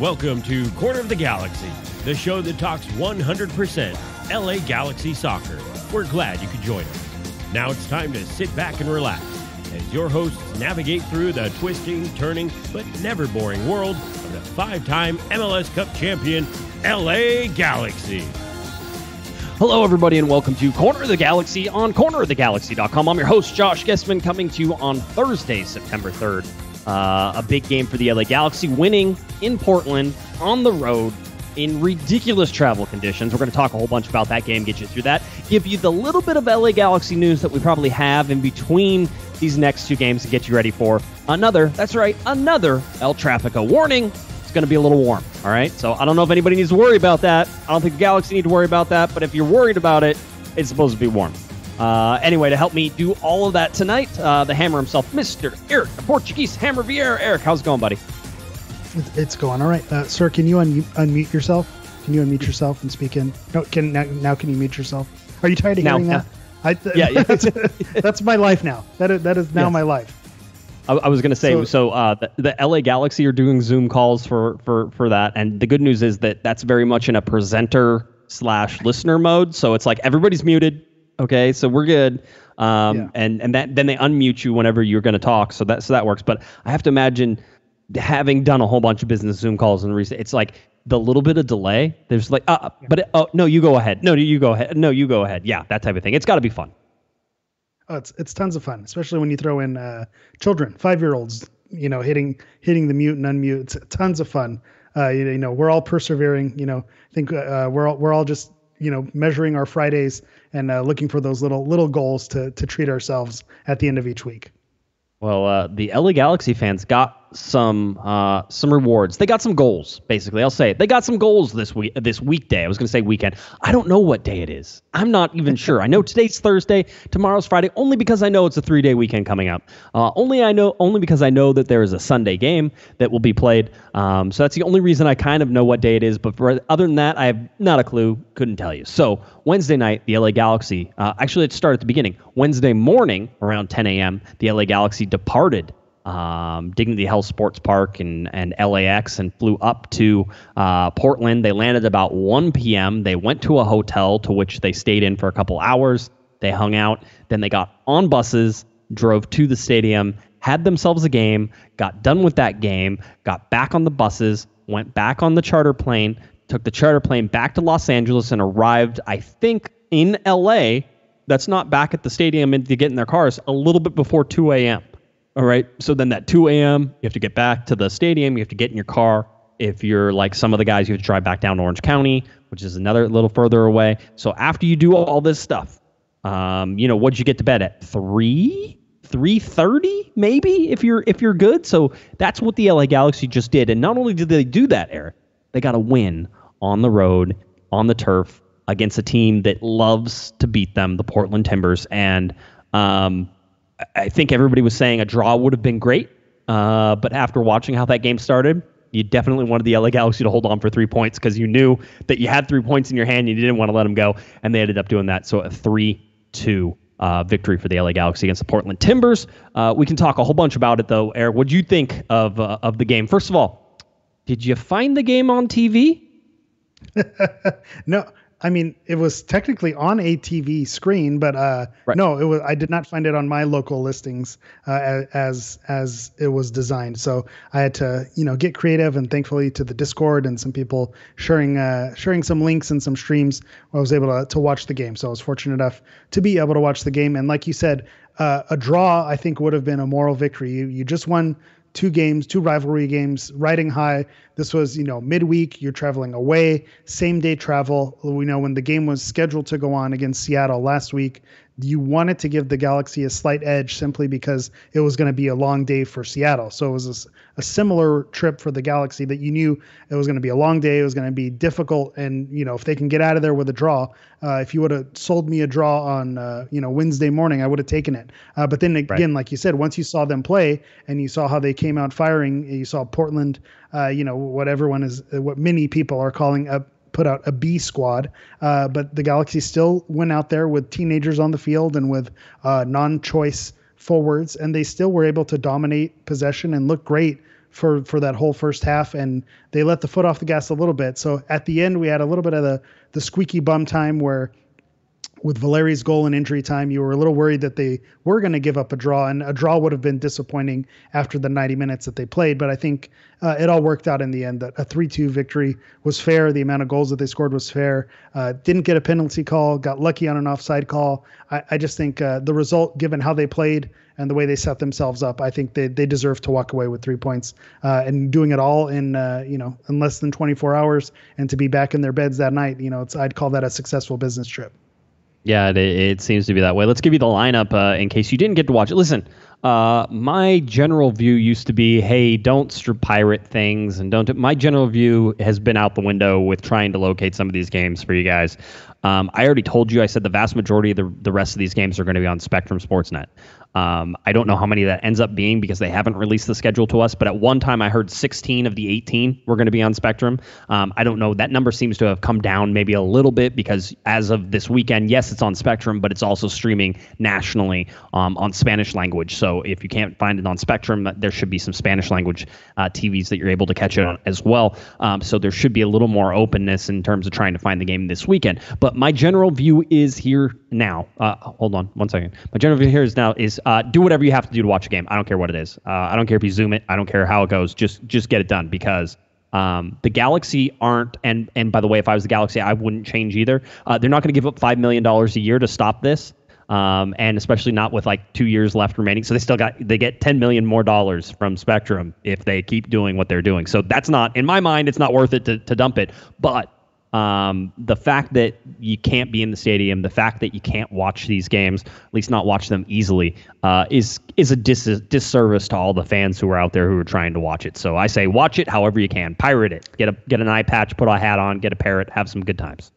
Welcome to Corner of the Galaxy, the show that talks 100% LA Galaxy soccer. We're glad you could join us. Now it's time to sit back and relax as your hosts navigate through the twisting, turning, but never boring world of the five time MLS Cup champion, LA Galaxy. Hello, everybody, and welcome to Corner of the Galaxy on cornerofthegalaxy.com. I'm your host, Josh Guesman, coming to you on Thursday, September 3rd. Uh, a big game for the LA Galaxy, winning in Portland on the road in ridiculous travel conditions. We're going to talk a whole bunch about that game, get you through that, give you the little bit of LA Galaxy news that we probably have in between these next two games to get you ready for another, that's right, another El Trafico warning. It's going to be a little warm, all right? So I don't know if anybody needs to worry about that. I don't think the Galaxy need to worry about that, but if you're worried about it, it's supposed to be warm. Uh, anyway, to help me do all of that tonight, uh, the hammer himself, Mr. Eric, the Portuguese Hammer Vieira. Eric, how's it going, buddy? It's going all right, uh, sir. Can you un- unmute yourself? Can you unmute yourself and speak in? No, can now, now can you mute yourself? Are you tired of Now, hearing yeah. that? I, th- Yeah, yeah. that's, that's my life now. That is, that is now Yes. my life. I, I was going to say, so, So- uh, the, the LA Galaxy are doing Zoom calls for, for, for that. And the good news is that that's very much in a presenter slash listener mode. So it's like everybody's muted. Okay. So we're good. Um, Yeah. and, and that, then they unmute you whenever you're going to talk. So that, so that works. But I have to imagine having done a whole bunch of business Zoom calls and recent, it's like the little bit of delay. There's like, uh, but it, oh, no, you go ahead. No, you go ahead. No, you go ahead. Yeah. That type of thing. It's got to be fun. Oh, it's it's tons of fun, especially when you throw in uh, children, five year olds. You know, hitting hitting the mute and unmute. It's tons of fun. Uh, you, you know, we're all persevering. You know, I think uh, we're all we're all just you know measuring our Fridays and uh, looking for those little little goals to to treat ourselves at the end of each week. Well, uh, the LA Galaxy fans got some uh, some rewards. They got some goals, basically. I'll say it. They got some goals this week. This weekday. I was going to say weekend. I don't know what day it is. I'm not even sure. I know today's Thursday. Tomorrow's Friday. Only because I know it's a three day weekend coming up. Uh, only I know. Only because I know that there is a Sunday game that will be played. Um, so that's the only reason I kind of know what day it is. But for, other than that, I have not a clue. Couldn't tell you. So Wednesday night, the LA Galaxy. Uh, actually, let's start at the beginning. Wednesday morning, around 10 a.m., the LA Galaxy departed um, Dignity Health Sports Park and, and LAX and flew up to uh, Portland. They landed about 1 p.m. They went to a hotel to which they stayed in for a couple hours. They hung out. Then they got on buses, drove to the stadium, had themselves a game, got done with that game, got back on the buses, went back on the charter plane, took the charter plane back to Los Angeles, and arrived, I think, in LA. That's not back at the stadium and to get in their cars a little bit before 2 a.m. All right. So then that 2 a.m., you have to get back to the stadium. You have to get in your car. If you're like some of the guys, you have to drive back down Orange County, which is another little further away. So after you do all this stuff, um, you know, what'd you get to bed at? Three? 3:30 maybe if you're if you're good. So that's what the LA Galaxy just did. And not only did they do that, Eric, they got a win on the road, on the turf against a team that loves to beat them, the Portland Timbers. And um, I- think everybody was saying a draw would have been great. Uh, but after watching how that game started, you definitely wanted the LA Galaxy to hold on for three points because you knew that you had three points in your hand. And you didn't want to let them go. And they ended up doing that. So a 3 2 uh, victory for the LA Galaxy against the Portland Timbers. Uh, we can talk a whole bunch about it, though. Eric, what do you think of, uh, of the game? First of all, did you find the game on TV? No, I mean it was technically on a TV screen, but uh, Right. no, it was. I did not find it on my local listings uh, as as it was designed. So I had to, you know, get creative, and thankfully to the Discord and some people sharing uh, sharing some links and some streams, I was able to to watch the game. So I was fortunate enough to be able to watch the game. And like you said, uh, a draw I think would have been a moral victory. You you just won two games, two rivalry games, riding high. This was, you know, midweek. You're traveling away, same day travel. We know when the game was scheduled to go on against Seattle last week, you wanted to give the Galaxy a slight edge simply because it was going to be a long day for Seattle. So it was a similar trip for the Galaxy that you knew it was going to be a long day. It was going to be difficult. And, you know, if they can get out of there with a draw, uh, if you would have sold me a draw on, uh, you know, Wednesday morning, I would have taken it. Uh, but then again, like you said, once you saw them play and you saw how they came out firing, you saw Portland, uh, you know, what everyone is, what many people are calling a put out a B squad, uh, but the Galaxy still went out there with teenagers on the field and with uh, non-choice forwards, and they still were able to dominate possession and look great for for that whole first half, and they let the foot off the gas a little bit. So at the end, we had a little bit of the the squeaky bum time where with Valeri's goal in injury time, you were a little worried that they were going to give up a draw, and a draw would have been disappointing after the 90 minutes that they played. But I think uh, it all worked out in the end. That a 3-2 victory was fair. The amount of goals that they scored was fair. Uh, didn't get a penalty call. Got lucky on an offside call. I, I just think uh, the result, given how they played and the way they set themselves up, I think they they deserve to walk away with three points. Uh, and doing it all in uh, you know in less than 24 hours, and to be back in their beds that night, you know, it's I'd call that a successful business trip. Yeah, it, it, seems to be that way. Let's give you the lineup uh, in case you didn't get to watch it. Listen, uh, my general view used to be, hey, don't pirate things and don't. My general view has been out the window with trying to locate some of these games for you guys. Um, I already told you. I said the vast majority of the the rest of these games are going to be on Spectrum Sportsnet. Um, I don't know how many that ends up being because they haven't released the schedule to us. But at one time, I heard 16 of the 18 were going to be on Spectrum. Um, I don't know. That number seems to have come down maybe a little bit because as of this weekend, yes, it's on Spectrum, but it's also streaming nationally um, on Spanish language. So if you can't find it on Spectrum, there should be some Spanish language uh, TVs that you're able to catch it on as well. Um, so there should be a little more openness in terms of trying to find the game this weekend. But my general view is here now. Uh, hold on one second. My general view here is now is uh, do whatever you have to do to watch a game. I don't care what it is. Uh, I don't care if you zoom it. I don't care how it goes. Just just get it done because um, the Galaxy aren't. And and by the way, if I was the Galaxy, I wouldn't change either. Uh, they're not going to give up five million dollars a year to stop this. Um, and especially not with like two years left remaining. So they still got they get 10 million more dollars from Spectrum if they keep doing what they're doing. So that's not in my mind, it's not worth it to, to dump it. But um, the fact that you can't be in the stadium, the fact that you can't watch these games, at least not watch them easily, uh, is is a dis- disservice to all the fans who are out there who are trying to watch it. So I say, watch it however you can, pirate it, get a get an eye patch, put a hat on, get a parrot, have some good times.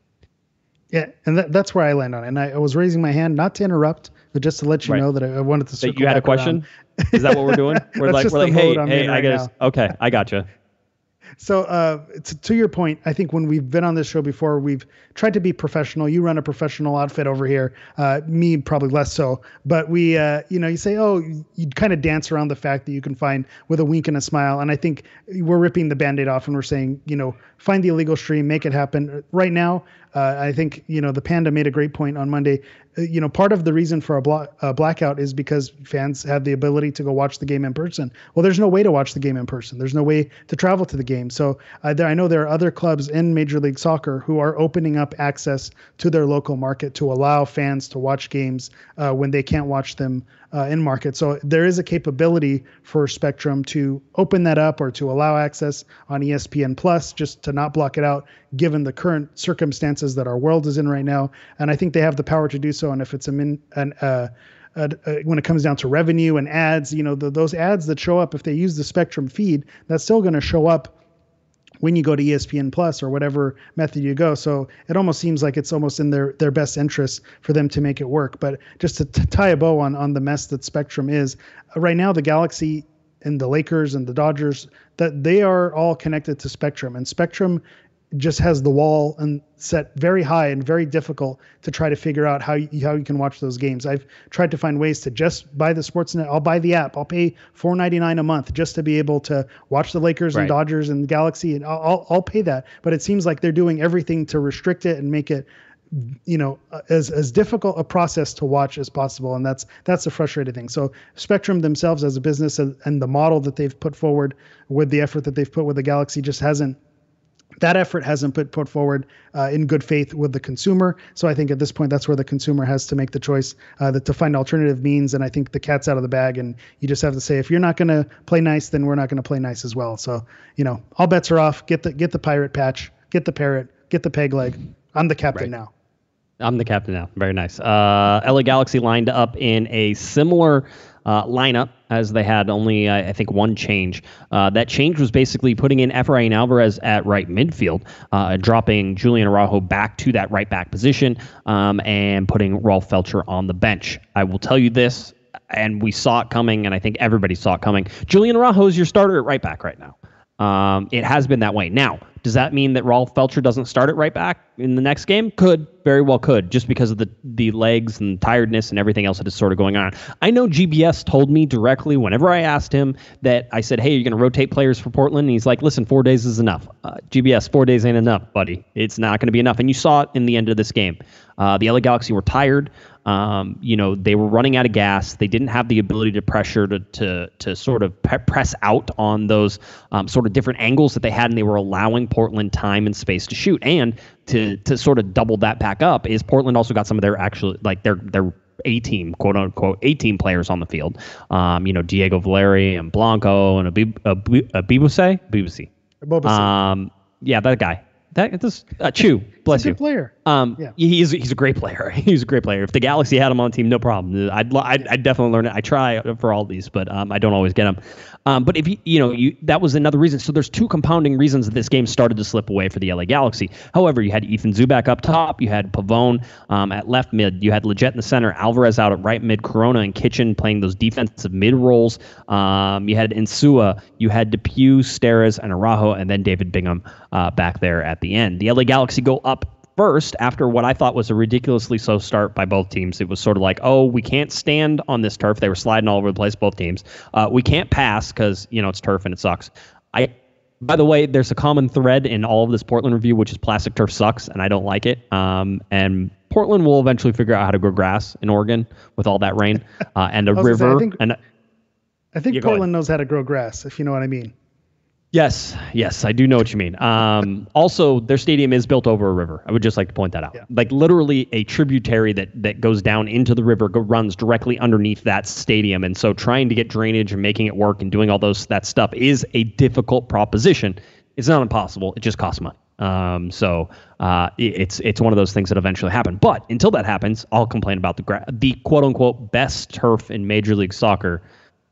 Yeah, and that, that's where I land on. It. And I, I, was raising my hand not to interrupt, but just to let you right. know that I, I wanted to. That you had a question. Is that what we're doing? We're like, we're like, hey, hey, I guess. Okay, I gotcha. So, uh, to, to, your point, I think when we've been on this show before, we've tried to be professional. You run a professional outfit over here. Uh, me, probably less so. But we, uh, you know, you say, oh, you kind of dance around the fact that you can find with a wink and a smile. And I think we're ripping the band aid off and we're saying, you know, find the illegal stream, make it happen. Right now, uh, I think you know the panda made a great point on Monday. Uh, you know, part of the reason for a, blo- blackout is because fans have the ability to go watch the game in person. Well, there's no way to watch the game in person. There's no way to travel to the game. So uh, there, I know there are other clubs in Major League Soccer who are opening up access to their local market to allow fans to watch games uh, when they can't watch them uh, in market. So there is a capability for Spectrum to open that up or to allow access on ESPN Plus, just to not block it out, given the current circumstances that our world is in right now. And I think they have the power to do so. And if it's a min, an, uh, uh, uh, when it comes down to revenue and ads, you know, the, those ads that show up, if they use the Spectrum feed, that's still going to show up when you go to ESPN Plus or whatever method you go. So it almost seems like it's almost in their their best interest for them to make it work. But just to, to tie a bow on on the mess that Spectrum is, uh, right now the Galaxy and the Lakers and the Dodgers that they are all connected to Spectrum and Spectrum just has the wall and set very high and very difficult to try to figure out how you, how you can watch those games. I've tried to find ways to just buy the Sportsnet. I'll buy the app. I'll pay four ninety nine a month just to be able to watch the Lakers right. and Dodgers and Galaxy, and I'll, I'll pay that. But it seems like they're doing everything to restrict it and make it you know as as difficult a process to watch as possible and that's that's a frustrating thing so spectrum themselves as a business and, and the model that they've put forward with the effort that they've put with the galaxy just hasn't that effort hasn't been put forward uh, in good faith with the consumer. So I think at this point, that's where the consumer has to make the choice uh, that to find alternative means. And I think the cat's out of the bag, and you just have to say, if you're not going to play nice, then we're not going to play nice as well. So you know, all bets are off. Get the get the pirate patch, get the parrot, get the peg leg. I'm the captain right. now. I'm the captain now. Very nice. Uh, LA Galaxy lined up in a similar uh, lineup as they had only, uh, I think, one change. Uh, that change was basically putting in Efrain Alvarez at right midfield, uh, dropping Julian Araujo back to that right back position, um, and putting Rolf Feltscher on the bench. I will tell you this, and we saw it coming, and I think everybody saw it coming. Julian Araujo is your starter at right back right now. Um, it has been that way. Now, Does that mean that Rolf Feltscher doesn't start it right back in the next game? Could very well could, just because of the the legs and tiredness and everything else that is sort of going on. I know GBS told me directly whenever I asked him that I said, "Hey, you're going to rotate players for Portland," and he's like, "Listen, four days is enough. Uh, GBS, four days ain't enough, buddy. It's not going to be enough." And you saw it in the end of this game. Uh, the LA Galaxy were tired. Um, you know, they were running out of gas. They didn't have the ability to pressure to to to sort of pe- press out on those um, sort of different angles that they had, and they were allowing Portland time and space to shoot. And to to sort of double that back up is Portland also got some of their actual like their their a team, quote unquote, A team players on the field. Um, you know, Diego Valeri and Blanco and Abib- Abib- Abibuse, Abibuse. Um, yeah, that guy. That this uh, Chu, bless you. player. Um, yeah. he's he's a great player. he's a great player. If the Galaxy had him on team, no problem. I'd I'd, I'd definitely learn it. I try for all these, but um, I don't always get them. Um, but if you you know you that was another reason. So there's two compounding reasons that this game started to slip away for the LA Galaxy. However, you had Ethan Zubak up top, you had Pavón um, at left mid, you had Lletget in the center, Alvarez out at right mid, Corona and Kitchen playing those defensive mid roles. Um, you had Insua, you had DePuy, Steres, and Araujo, and then David Bingham uh, back there at the end. The LA Galaxy go up first after what I thought was a ridiculously slow start by both teams. It was sort of like, oh, we can't stand on this turf. They were sliding all over the place, both teams. Uh, we can't pass because you know it's turf and it sucks. I, by the way, there's a common thread in all of this Portland review, which is plastic turf sucks, and I don't like it. Um, and Portland will eventually figure out how to grow grass in Oregon with all that rain uh, and a river. Say, I think, and I think Portland knows how to grow grass, if you know what I mean. Yes, yes, I do know what you mean. Um, also, their stadium is built over a river. I would just like to point that out. Yeah. Like literally a tributary that that goes down into the river go, runs directly underneath that stadium, and so trying to get drainage and making it work and doing all those that stuff is a difficult proposition. It's not impossible. It just costs money. Um, so uh, it's it's one of those things that eventually happen. But until that happens, I'll complain about the gra- the quote unquote best turf in Major League Soccer,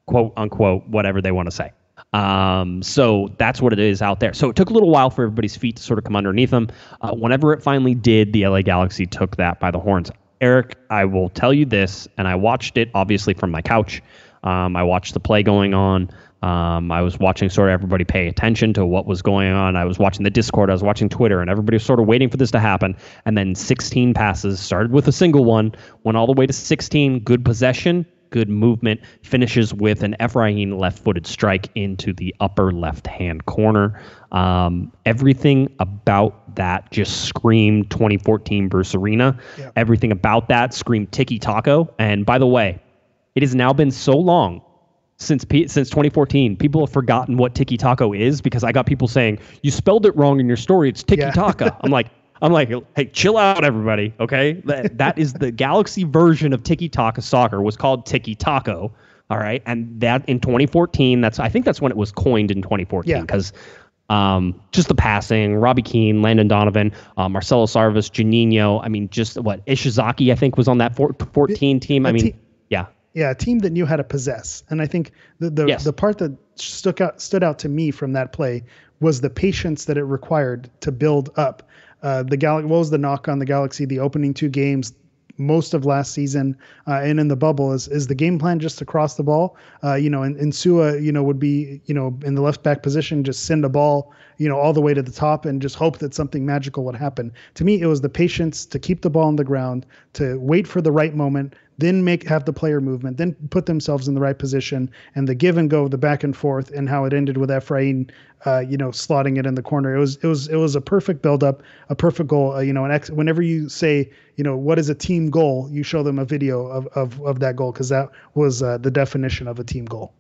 quote unquote whatever they want to say. Um, so that's what it is out there. So it took a little while for everybody's feet to sort of come underneath them. Uh, whenever it finally did, the LA Galaxy took that by the horns. Eric, I will tell you this, and I watched it obviously from my couch. Um, I watched the play going on. Um, I was watching sort of everybody pay attention to what was going on. I was watching the Discord. I was watching Twitter, and everybody was sort of waiting for this to happen. And then 16 passes started with a single one, went all the way to 16. Good possession, good movement, finishes with an Efrain left footed strike into the upper left hand corner. Um, everything about that just screamed 2014 Bruce Arena. Yeah. Everything about that screamed Tiki Taco. And by the way, it has now been so long since since 2014, people have forgotten what Tiki Taco is because I got people saying you spelled it wrong in your story. It's Tiki Taka. Yeah. I'm like, I'm like, hey, chill out, everybody. Okay, that, that is the Galaxy version of Tiki Taka soccer was called Tiki Taco. All right, and that in 2014, that's I think that's when it was coined in 2014 because. Yeah. Um, just the passing, Robbie Keane, Landon Donovan, uh, Marcelo Sarvas, Juninho. I mean, just what Ishizaki, I think, was on that 14 team. I mean, yeah, yeah, a team that knew how to possess. And I think the the, yes. the part that stuck out stood out to me from that play was the patience that it required to build up uh, the Gal- what was the knock on the Galaxy? The opening two games, most of last season, uh, and in the bubble is is the game plan just to cross the ball. Uh, you know, and, Insua, you know, would be you know in the left back position, just send a ball, you know, all the way to the top and just hope that something magical would happen. To me, it was the patience to keep the ball on the ground, to wait for the right moment, then make have the player movement, then put themselves in the right position, and the give and go, the back and forth, and how it ended with Efrain, uh, you know, slotting it in the corner. It was it was it was a perfect build up, a perfect goal. Uh, you know, an ex- whenever you say, you know, what is a team goal, you show them a video of of of that goal because that was uh, the definition of a team goal.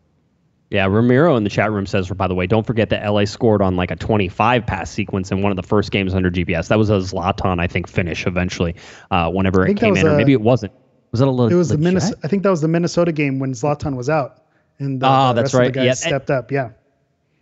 Yeah, Ramiro in the chat room says, by the way, don't forget that LA scored on like a 25 pass sequence in one of the first games under GBS. That was a Zlatan, I think, finish eventually, uh, whenever it came in, a, or maybe it wasn't. Was that a little? It was the Minnesota. I think that was the Minnesota game when Zlatan was out, and the, oh, the that's right. yeah, stepped up. Yeah.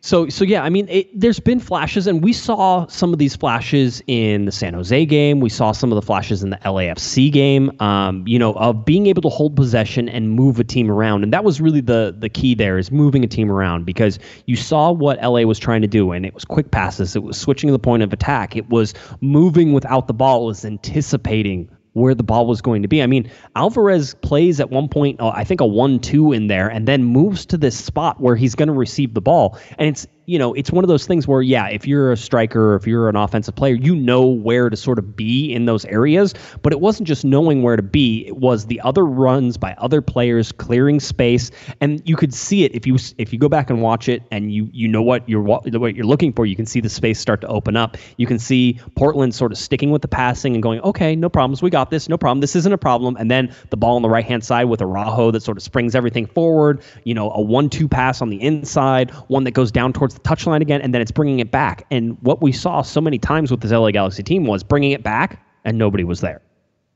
So, so yeah, I mean, it, there's been flashes, and we saw some of these flashes in the San Jose game. We saw some of the flashes in the LAFC game. Um, you know, of being able to hold possession and move a team around, and that was really the the key there is moving a team around because you saw what LA was trying to do, and it was quick passes, it was switching to the point of attack, it was moving without the ball, it was anticipating where the ball was going to be. I mean, Alvarez plays at one point, uh, I think a one-two in there, and then moves to this spot where he's going to receive the ball, and it's you know, it's one of those things where, yeah, if you're a striker if you're an offensive player, you know where to sort of be in those areas. But it wasn't just knowing where to be; it was the other runs by other players clearing space, and you could see it if you if you go back and watch it, and you you know what you're what you're looking for. You can see the space start to open up. You can see Portland sort of sticking with the passing and going, okay, no problems, we got this, no problem, this isn't a problem. And then the ball on the right hand side with Araujo that sort of springs everything forward. You know, a one-two pass on the inside, one that goes down towards the touchline again, and then it's bringing it back. And what we saw so many times with this LA Galaxy team was bringing it back, and nobody was there.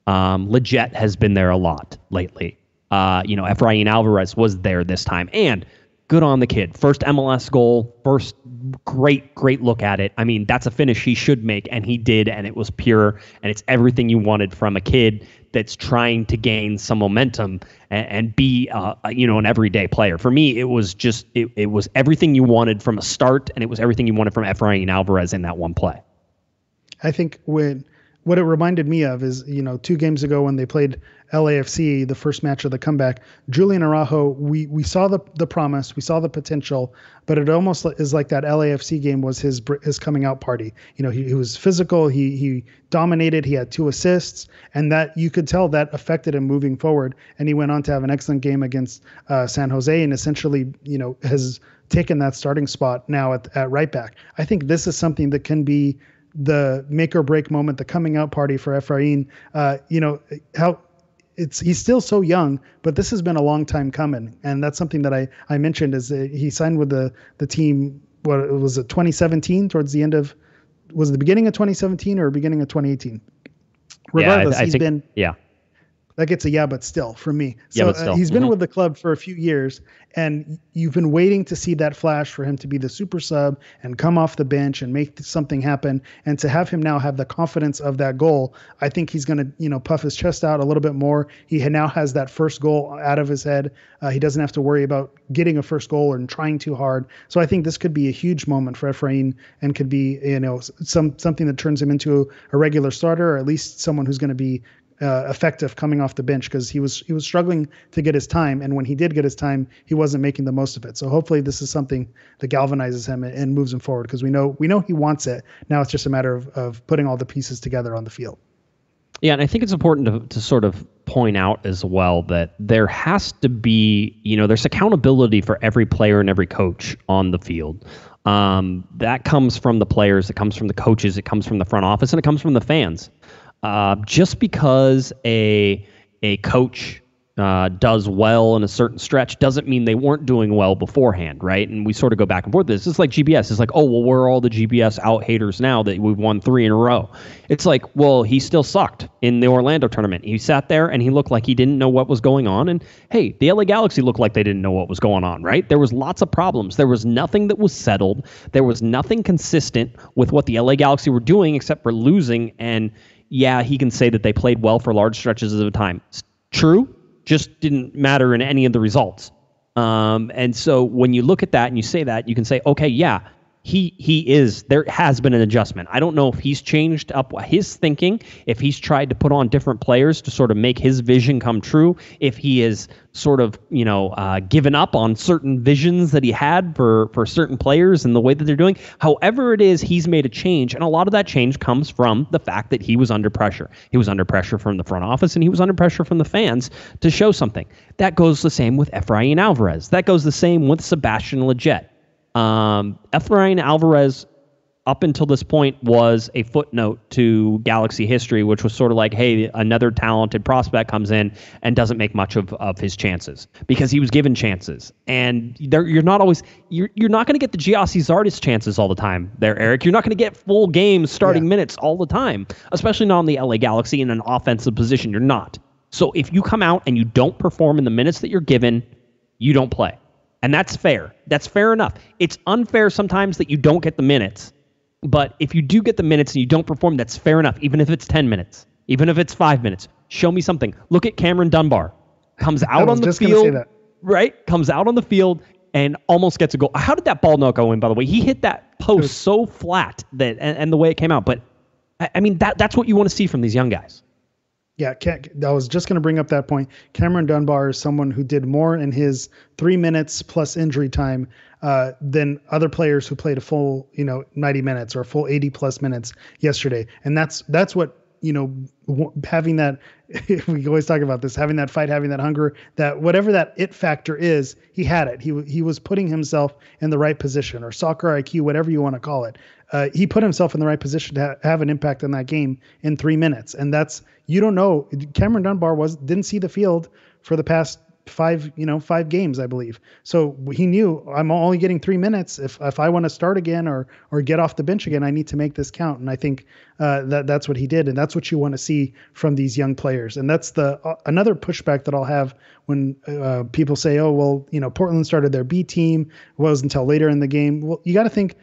Um, Lletget has been there a lot lately. Uh, you know, Efrain Alvarez was there this time, and good on the kid. First MLS goal, first great, great look at it. I mean, that's a finish he should make, and he did, and it was pure, and it's everything you wanted from a kid that's trying to gain some momentum and, and be, uh, you know, an everyday player. For me, it was just, it, it was everything you wanted from a start, and it was everything you wanted from Efrain Alvarez in that one play. I think when what it reminded me of is, you know, two games ago when they played LAFC, the first match of the comeback, Julian Araujo, we we saw the the promise, we saw the potential, but it almost is like that LAFC game was his his coming out party. You know, he, he was physical, he he dominated, he had two assists, and that you could tell that affected him moving forward. And he went on to have an excellent game against uh, San Jose, and essentially, you know, has taken that starting spot now at at right back. I think this is something that can be the make or break moment, the coming out party for Efrain. Uh, you know how it's he's still so young, but this has been a long time coming, and that's something that I I mentioned is he signed with the the team. What was it? 2017 towards the end of was it the beginning of 2017 or beginning of 2018? Regardless, yeah, I, I he's think, been yeah that gets a yeah, but still from me. So yeah, but still. Uh, he's been mm-hmm. with the club for a few years, and you've been waiting to see that flash for him to be the super sub and come off the bench and make something happen. And to have him now have the confidence of that goal, I think he's going to you know puff his chest out a little bit more. He now has that first goal out of his head. Uh, he doesn't have to worry about getting a first goal and trying too hard. So I think this could be a huge moment for Efrain and could be you know some something that turns him into a regular starter or at least someone who's going to be uh, effective coming off the bench because he was he was struggling to get his time, and when he did get his time, he wasn't making the most of it. So hopefully, this is something that galvanizes him and, and moves him forward because we know we know he wants it. Now it's just a matter of, of putting all the pieces together on the field. Yeah, and I think it's important to, to sort of point out as well that there has to be, you know, there's accountability for every player and every coach on the field. Um, that comes from the players, it comes from the coaches, it comes from the front office, and it comes from the fans. Uh, just because a a coach uh, does well in a certain stretch doesn't mean they weren't doing well beforehand, right? And we sort of go back and forth. This is like GBS. It's like, oh well, where are all the GBS out haters now that we've won three in a row? It's like, well, he still sucked in the Orlando tournament. He sat there and he looked like he didn't know what was going on. And hey, the LA Galaxy looked like they didn't know what was going on, right? There was lots of problems. There was nothing that was settled. There was nothing consistent with what the LA Galaxy were doing except for losing and yeah, he can say that they played well for large stretches of time. True, just didn't matter in any of the results. Um, and so when you look at that and you say that, you can say, okay, yeah, he he is there has been an adjustment. I don't know if he's changed up his thinking, if he's tried to put on different players to sort of make his vision come true, if he is sort of you know uh, given up on certain visions that he had for for certain players and the way that they're doing. However, it is he's made a change, and a lot of that change comes from the fact that he was under pressure. He was under pressure from the front office, and he was under pressure from the fans to show something. That goes the same with Efrain Alvarez. That goes the same with Sebastian Lletget. Um, Efrain Alvarez, up until this point, was a footnote to Galaxy history, which was sort of like, hey, another talented prospect comes in and doesn't make much of, of his chances because he was given chances. And you're not always, you're, you're not going to get the Gyasi Zardes chances all the time there, Eric. You're not going to get full games starting yeah. minutes all the time, especially not on the LA Galaxy in an offensive position. You're not. So if you come out and you don't perform in the minutes that you're given, you don't play. And that's fair. That's fair enough. It's unfair sometimes that you don't get the minutes. But if you do get the minutes and you don't perform, that's fair enough, even if it's 10 minutes, even if it's five minutes. Show me something. Look at Cameron Dunbar. Comes out on the field. Right? Comes out on the field and almost gets a goal. How did that ball not go in, by the way? He hit that post so flat that and, and the way it came out. But I, I mean that that's what you want to see from these young guys. Yeah, I was just going to bring up that point. Cameron Dunbar is someone who did more in his three minutes plus injury time uh, than other players who played a full, you know, 90 minutes or a full 80 plus minutes yesterday. And that's that's what you know having that we always talk about this having that fight having that hunger that whatever that it factor is he had it he he was putting himself in the right position or soccer IQ whatever you want to call it uh, he put himself in the right position to ha- have an impact on that game in 3 minutes and that's you don't know Cameron Dunbar was didn't see the field for the past five, you know, five games, I believe. So he knew I'm only getting three minutes. If if I want to start again or or get off the bench again, I need to make this count. And I think uh, that that's what he did, and that's what you want to see from these young players. And that's the uh, another pushback that I'll have when uh, people say, "Oh, well, you know, Portland started their B team. It was until later in the game." Well, you got to think.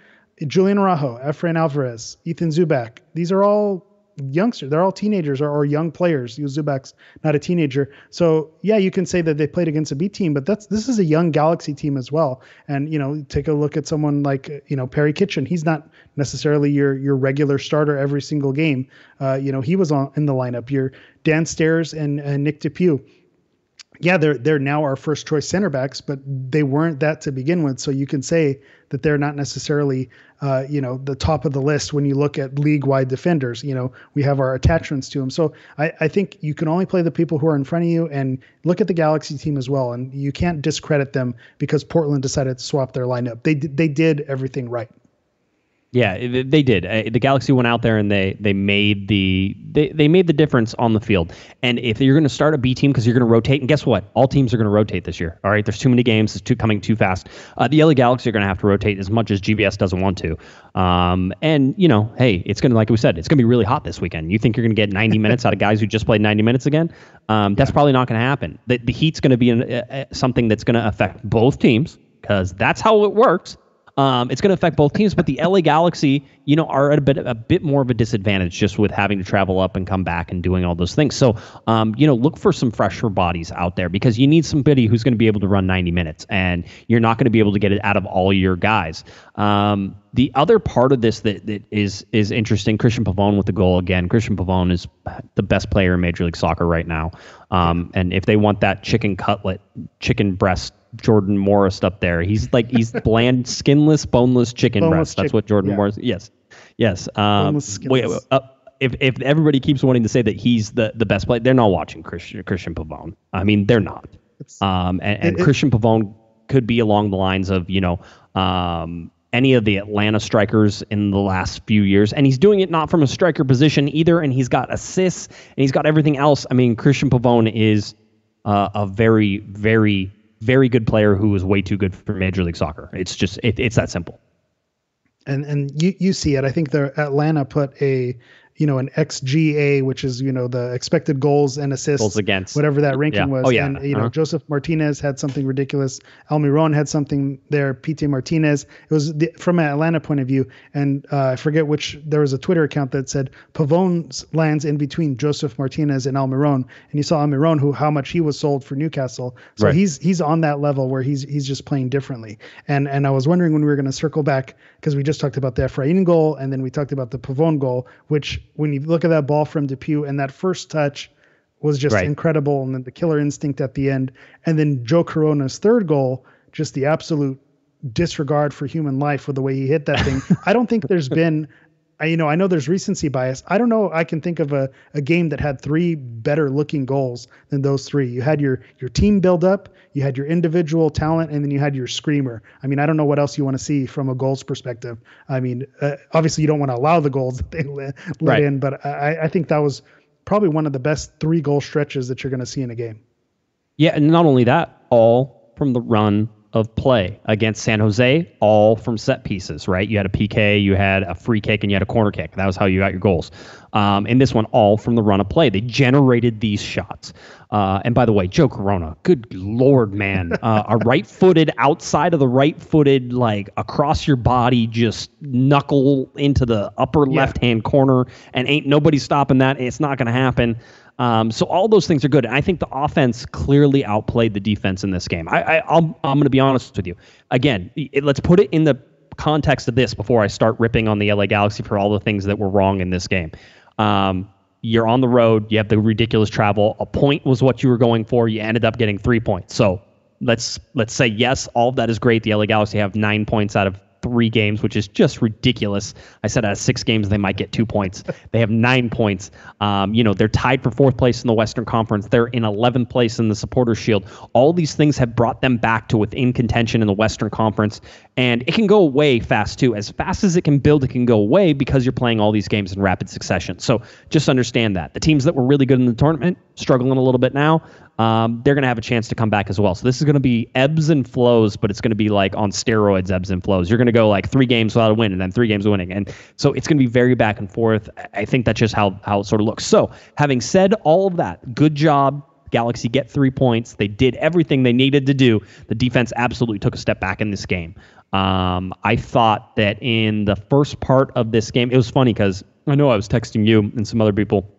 Julian Araujo, Efrain Alvarez, Ethan Zubak. These are all youngsters. They're all teenagers or, or young players. Zubak's not a teenager. So yeah, you can say that they played against a B team, but that's this is a young Galaxy team as well. And you know, take a look at someone like you know Perry Kitchen. He's not necessarily your your regular starter every single game. Uh, you know, he was on in the lineup. Your Dan Steres and, and Nick DePuy yeah, they're they're now our first choice center backs, but they weren't that to begin with. So you can say that they're not necessarily, uh, you know, the top of the list when you look at league-wide defenders. You know, we have our attachments to them. So I, I think you can only play the people who are in front of you, and look at the Galaxy team as well. And you can't discredit them because Portland decided to swap their lineup. They they did everything right. Yeah, they did. Uh, the Galaxy went out there and they they made the they, they made the difference on the field. And if you're going to start a B team because you're going to rotate, and guess what? All teams are going to rotate this year. All right, there's too many games. It's too coming too fast. Uh, the LA Galaxy are going to have to rotate as much as GBS doesn't want to. Um, and you know, hey, it's going to like we said, it's going to be really hot this weekend. You think you're going to get 90 minutes out of guys who just played 90 minutes again? Um, that's probably not going to happen. The, the heat's going to be an, uh, uh, something that's going to affect both teams because that's how it works. Um, it's going to affect both teams, but the LA Galaxy, you know, are at a bit a bit more of a disadvantage just with having to travel up and come back and doing all those things. So, um, you know, look for some fresher bodies out there because you need somebody who's going to be able to run 90 minutes, and you're not going to be able to get it out of all your guys. Um, the other part of this that, that is is interesting, Cristian Pavón with the goal again. Cristian Pavón is the best player in Major League Soccer right now, um, and if they want that chicken cutlet, chicken breast Jordan Morris up there. He's like he's bland, skinless, boneless chicken boneless breast. That's what Jordan yeah. Morris. Yes, yes. Um, wait, uh, if if everybody keeps wanting to say that he's the the best player, they're not watching Christian Cristian Pavón. I mean, they're not. Um, and, and it, Cristian Pavón could be along the lines of you know um, any of the Atlanta strikers in the last few years. And he's doing it not from a striker position either. And he's got assists and he's got everything else. I mean, Cristian Pavón is uh, a very, very very good player who is way too good for Major League Soccer. It's just it, it's that simple. And and you you see it. I think the Atlanta put a you know an xga which is you know the expected goals and assists goals against. whatever that ranking yeah. was. Oh, yeah. and you uh-huh. know josef martinez had something ridiculous. Almiron had something there. Pity martinez. It was the, from an atlanta point of view. And uh, i forget which there was a twitter account that said pavon's lands in between josef martinez and almiron. And you saw almiron who how much he was sold for newcastle. So right. he's he's on that level where he's he's just playing differently. And and i was wondering when we were going to circle back because we just talked about the Efrain goal and then we talked about the pavone goal which when you look at that ball from DePuy and that first touch was just right. incredible, and then the killer instinct at the end, and then Joe Corona's third goal, just the absolute disregard for human life with the way he hit that thing. I don't think there's been I, you know, I know there's recency bias. I don't know. I can think of a, a game that had three better looking goals than those three. You had your your team build up, you had your individual talent, and then you had your screamer. I mean, I don't know what else you want to see from a goals perspective. I mean, uh, obviously you don't want to allow the goals that they let, let right. in, but I, I think that was probably one of the best three goal stretches that you're going to see in a game. Yeah, and not only that, all from the run of play against San Jose, all from set pieces, right? You had a PK, you had a free kick, and you had a corner kick. That was how you got your goals. Um, and this one, all from the run of play. They generated these shots. Uh, and by the way, Joe Corona, good lord, man, uh, a right-footed outside of the right-footed, like across your body, just knuckle into the upper yeah. left-hand corner, and ain't nobody stopping that. It's not going to happen. Um, so all those things are good. And I think the offense clearly outplayed the defense in this game. I, I, am going to be honest with you. Again, it, let's put it in the context of this before I start ripping on the LA Galaxy for all the things that were wrong in this game. Um, you're on the road. You have the ridiculous travel. A point was what you were going for. You ended up getting three points. So let's let's say yes, all of that is great. The LA Galaxy have nine points out of three games, which is just ridiculous. I said out of six games, they might get two points. They have nine points. Um, you know, they're tied for fourth place in the Western Conference. They're in 11th place in the Supporters Shield. All these things have brought them back to within contention in the Western Conference. And it can go away fast, too. As fast as it can build, it can go away because you're playing all these games in rapid succession. So just understand that. The teams that were really good in the tournament, struggling a little bit now um, they're going to have a chance to come back as well. So this is going to be ebbs and flows, but it's going to be like on steroids, ebbs and flows. You're going to go like three games without a win and then three games winning. And so it's going to be very back and forth. I think that's just how, how it sort of looks. So having said all of that, good job. Galaxy get three points. They did everything they needed to do. The defense absolutely took a step back in this game. Um, I thought that in the first part of this game, it was funny because I know I was texting you and some other people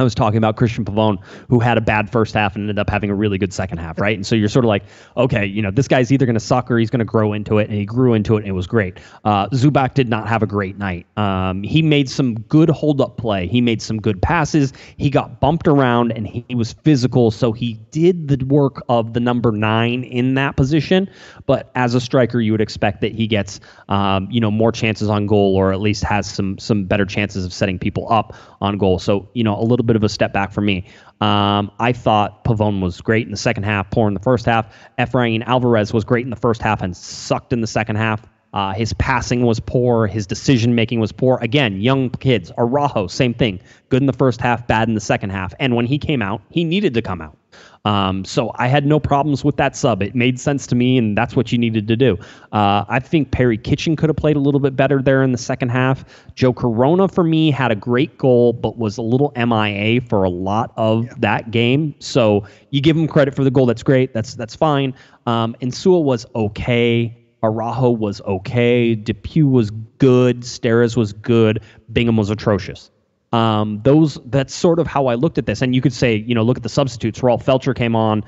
I was talking about Cristian Pavón, who had a bad first half and ended up having a really good second half, right? And so you're sort of like, okay, you know, this guy's either going to suck or he's going to grow into it, and he grew into it, and it was great. Uh, Zubak did not have a great night. Um, he made some good hold up play. He made some good passes. He got bumped around, and he was physical, so he did the work of the number nine in that position. But as a striker, you would expect that he gets, um, you know, more chances on goal, or at least has some some better chances of setting people up on goal. So you know, a little bit of a step back for me. Um, I thought Pavón was great in the second half, poor in the first half. Efrain Alvarez was great in the first half and sucked in the second half. Uh, his passing was poor. His decision making was poor. Again, young kids. Araujo, same thing. Good in the first half, bad in the second half. And when he came out, he needed to come out. Um, so I had no problems with that sub. It made sense to me, and that's what you needed to do. Uh, I think Perry Kitchen could have played a little bit better there in the second half. Joe Corona, for me, had a great goal, but was a little MIA for a lot of yeah. that game. So you give him credit for the goal. That's great. That's that's fine. Um, and Sewell was okay. Araujo was okay. DePuy was good. Steres was good. Bingham was atrocious. Um, those that's sort of how I looked at this. And you could say, you know, look at the substitutes. Rolf Feltscher came on.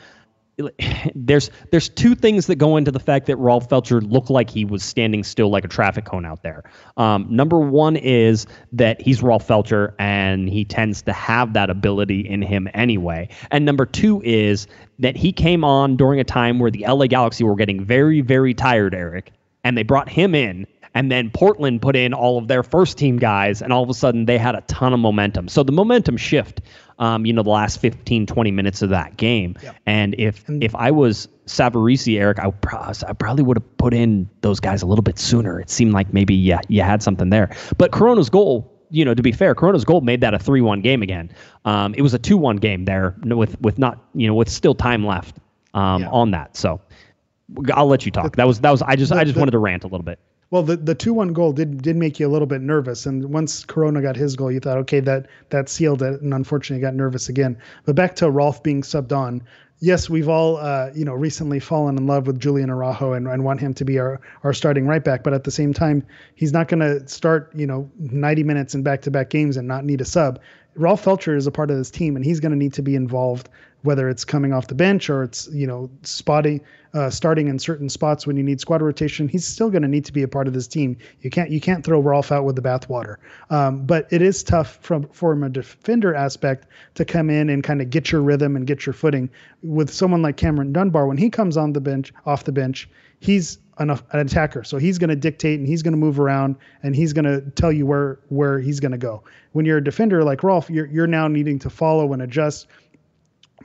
There's there's two things that go into the fact that Rolf Feltscher looked like he was standing still like a traffic cone out there. Um, number one is that he's Rolf Feltscher and he tends to have that ability in him anyway. And number two is that he came on during a time where the LA Galaxy were getting very very tired, Eric, and they brought him in and then Portland put in all of their first team guys, and all of a sudden they had a ton of momentum. So the momentum shift, um, you know, the last 15, 20 minutes of that game. Yep. And if if I was Savarese, Eric, I, pro- I probably would have put in those guys a little bit sooner. It seemed like maybe yeah, you had something there. But Corona's goal you know, to be fair, Corona's goal made that a three-one game again. Um, it was a two-one game there with with not you know with still time left um, yeah. on that. So I'll let you talk. That was that was I just the, I just the, wanted to rant a little bit. Well, the the two one goal did did make you a little bit nervous, and once Corona got his goal, you thought, okay, that that sealed it, and unfortunately got nervous again. But back to Rolf being subbed on. Yes, we've all uh, you know recently fallen in love with Julian Araujo and, and want him to be our, our starting right back, but at the same time, he's not going to start you know 90 minutes in back to back games and not need a sub. Rolf Feltscher is a part of this team, and he's going to need to be involved whether it's coming off the bench or it's you know spotting uh, starting in certain spots when you need squad rotation he's still going to need to be a part of this team. You can't you can't throw Rolf out with the bathwater. Um, but it is tough from from a defender aspect to come in and kind of get your rhythm and get your footing with someone like Cameron Dunbar. When he comes on the bench off the bench he's an, an attacker. So he's going to dictate and he's going to move around and he's going to tell you where where he's going to go. When you're a defender like Rolf you're, you're now needing to follow and adjust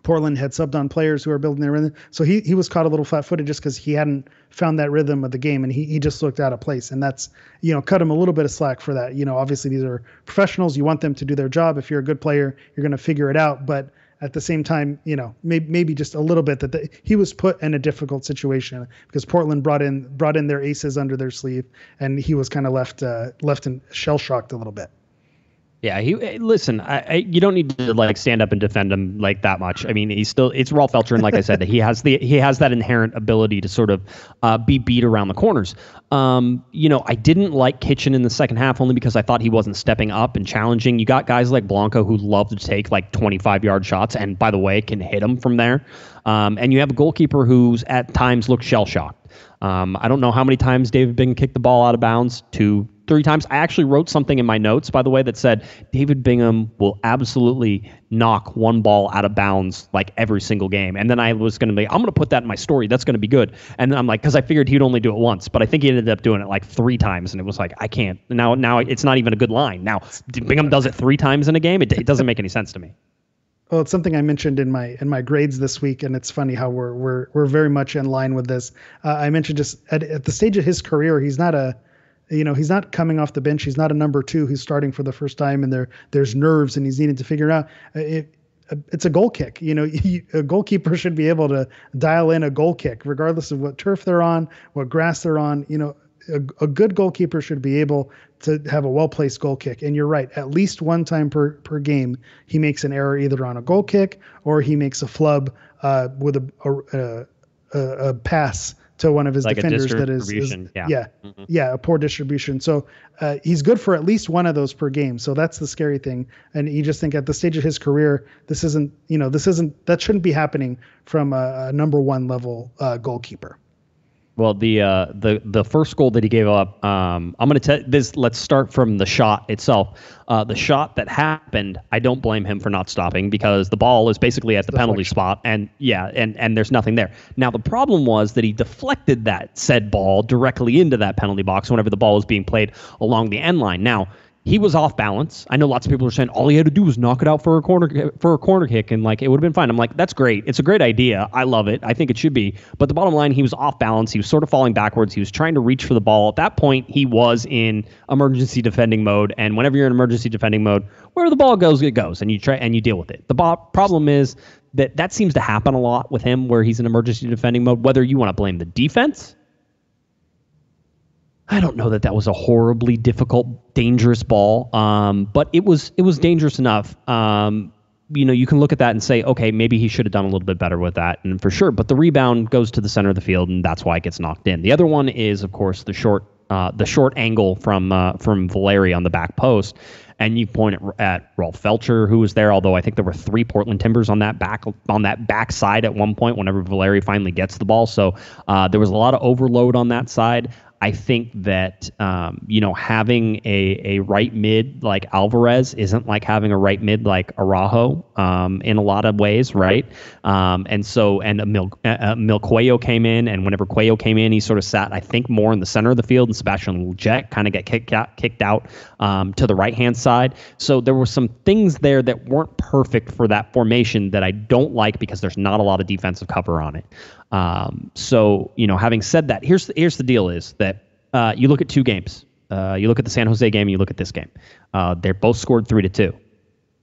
Portland had subbed on players who are building their rhythm. So he, he was caught a little flat footed just because he hadn't found that rhythm of the game and he, he just looked out of place. And that's, you know, cut him a little bit of slack for that. You know, obviously these are professionals. You want them to do their job. If you're a good player, you're going to figure it out. But at the same time, you know, maybe, maybe just a little bit that the, he was put in a difficult situation because Portland brought in brought in their aces under their sleeve and he was kind of left uh, left in shell shocked a little bit. Yeah, he eh, listen. I, I, you don't need to like stand up and defend him like that much. I mean, he's still it's Rolf Feltscher, and like I said, he has the he has that inherent ability to sort of uh, be beat around the corners. Um, you know, I didn't like Kitchen in the second half only because I thought he wasn't stepping up and challenging. You got guys like Blanco who love to take like 25 yard shots, and by the way, can hit them from there. Um, and you have a goalkeeper who's at times looked shell shocked. Um, I don't know how many times David Bing kicked the ball out of bounds. Two, three times. I actually wrote something in my notes, by the way, that said David Bingham will absolutely knock one ball out of bounds like every single game. And then I was going to be, I'm going to put that in my story. That's going to be good. And then I'm like, because I figured he'd only do it once, but I think he ended up doing it like three times, and it was like, I can't. Now, now it's not even a good line. Now Bingham does it three times in a game. It, it doesn't make any sense to me. Well, it's something I mentioned in my in my grades this week, and it's funny how we're we're we're very much in line with this. Uh, I mentioned just at, at the stage of his career, he's not a you know he's not coming off the bench. He's not a number two who's starting for the first time and there there's nerves and he's needing to figure out uh, it, uh, it's a goal kick. You know a goalkeeper should be able to dial in a goal kick regardless of what turf they're on what grass they're on. You know a, a good goalkeeper should be able to have a well placed goal kick. And you're right at least one time per per game he makes an error either on a goal kick or he makes a flub uh, with a, a, a, a pass to one of his like defenders that is, is yeah yeah, mm-hmm. yeah, a poor distribution. So uh, he's good for at least one of those per game. So that's the scary thing. And you just think at the stage of his career, this isn't you know this isn't that shouldn't be happening from a, a number one level uh, goalkeeper. Well, the uh, the the first goal that he gave up, um, I'm going to tell this. Let's start from the shot itself. Uh, the shot that happened, I don't blame him for not stopping because the ball is basically at the penalty spot, and yeah, and and there's nothing there. Now the problem was that he deflected that said ball directly into that penalty box whenever the ball was being played along the end line. Now he was off balance. I know lots of people are saying all he had to do was knock it out for a corner for a corner kick and like it would have been fine. I'm like, that's great. It's a great idea. I love it. I think it should be. But the bottom line, he was off balance. He was sort of falling backwards. He was trying to reach for the ball. At that point, he was in emergency defending mode. And whenever you're in emergency defending mode, where the ball goes, it goes, and you try and you deal with it. The bo- problem is that that seems to happen a lot with him, where he's in emergency defending mode. Whether you want to blame the defense I don't know that that was a horribly difficult, dangerous ball, um, but it was it was dangerous enough. Um, you know, you can look at that and say, okay, maybe he should have done a little bit better with that, and for sure. But the rebound goes to the center of the field, and that's why it gets knocked in. The other one is, of course, the short uh, the short angle from uh, from Valeri on the back post, and you point at, at Rolf Feltscher, who was there. Although I think there were three Portland Timbers on that back on that back side at one point. Whenever Valeri finally gets the ball, so uh, there was a lot of overload on that side. I think that um, you know having a, a right mid like Alvarez isn't like having a right mid like Araujo um, in a lot of ways, right? Um, and so and Mil, uh, Mil came in, and whenever Cuello came in, he sort of sat I think more in the center of the field, and Sebastian Lletget kind of get kicked out kicked out um, to the right hand side. So there were some things there that weren't perfect for that formation that I don't like because there's not a lot of defensive cover on it. Um, so you know, having said that, here's the, here's the deal: is that uh, you look at two games. Uh, you look at the San Jose game. You look at this game. Uh, they're both scored three to two.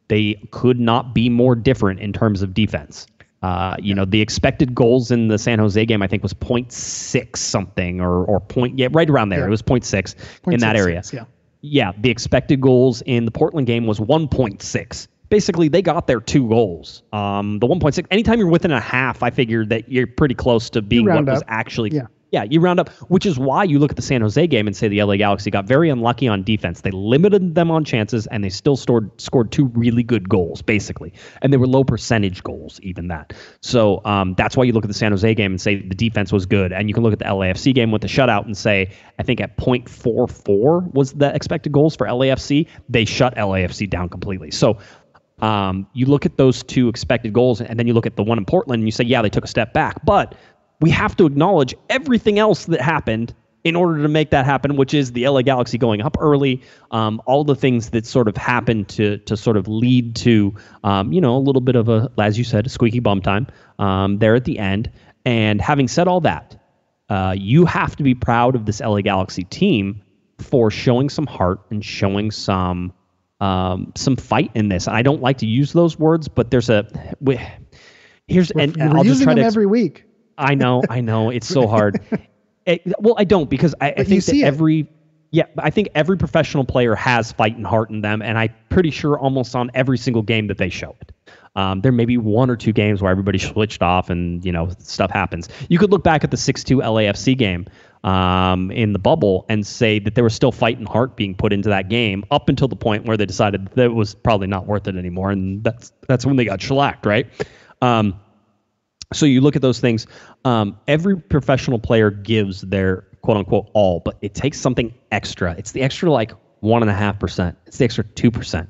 They could not be more different in terms of defense. Uh, you know, the expected goals in the San Jose game, I think, was 0.6 something or or point, yeah, right around there. Yeah. It was 0.6 in that area. yeah. Yeah. The expected goals in the Portland game was 1.6 basically they got their two goals. Um, the 1.6. Anytime you're within a half, I figured that you're pretty close to being what was actually. Yeah. Yeah, you round up, which is why you look at the San Jose game and say the LA Galaxy got very unlucky on defense. They limited them on chances, and they still scored scored two really good goals, basically, and they were low percentage goals, even that. So um, that's why you look at the San Jose game and say the defense was good, and you can look at the LAFC game with the shutout and say I think at .44 was the expected goals for LAFC. They shut LAFC down completely. So um, you look at those two expected goals, and then you look at the one in Portland, and you say, yeah, they took a step back. But we have to acknowledge everything else that happened in order to make that happen, which is the LA Galaxy going up early, um, all the things that sort of happened to to sort of lead to, um, you know, a little bit of a, as you said, a squeaky bum time um, there at the end. And having said all that, uh, you have to be proud of this LA Galaxy team for showing some heart and showing some um, some fight in this. I don't like to use those words, but there's a we, here's we're, and, we're I'll just try to every week. I know, I know, it's so hard. it, well, I don't because I, I think that every yeah, I think every professional player has fight and heart in them, and I'm pretty sure almost on every single game that they show it. Um, there may be one or two games where everybody switched off and you know stuff happens. You could look back at the six-two LAFC game um, in the bubble and say that there was still fight and heart being put into that game up until the point where they decided that it was probably not worth it anymore, and that's that's when they got shellacked, right? Um, so you look at those things. Um, every professional player gives their quote unquote all, but it takes something extra. It's the extra like one and a half percent. It's the extra two percent.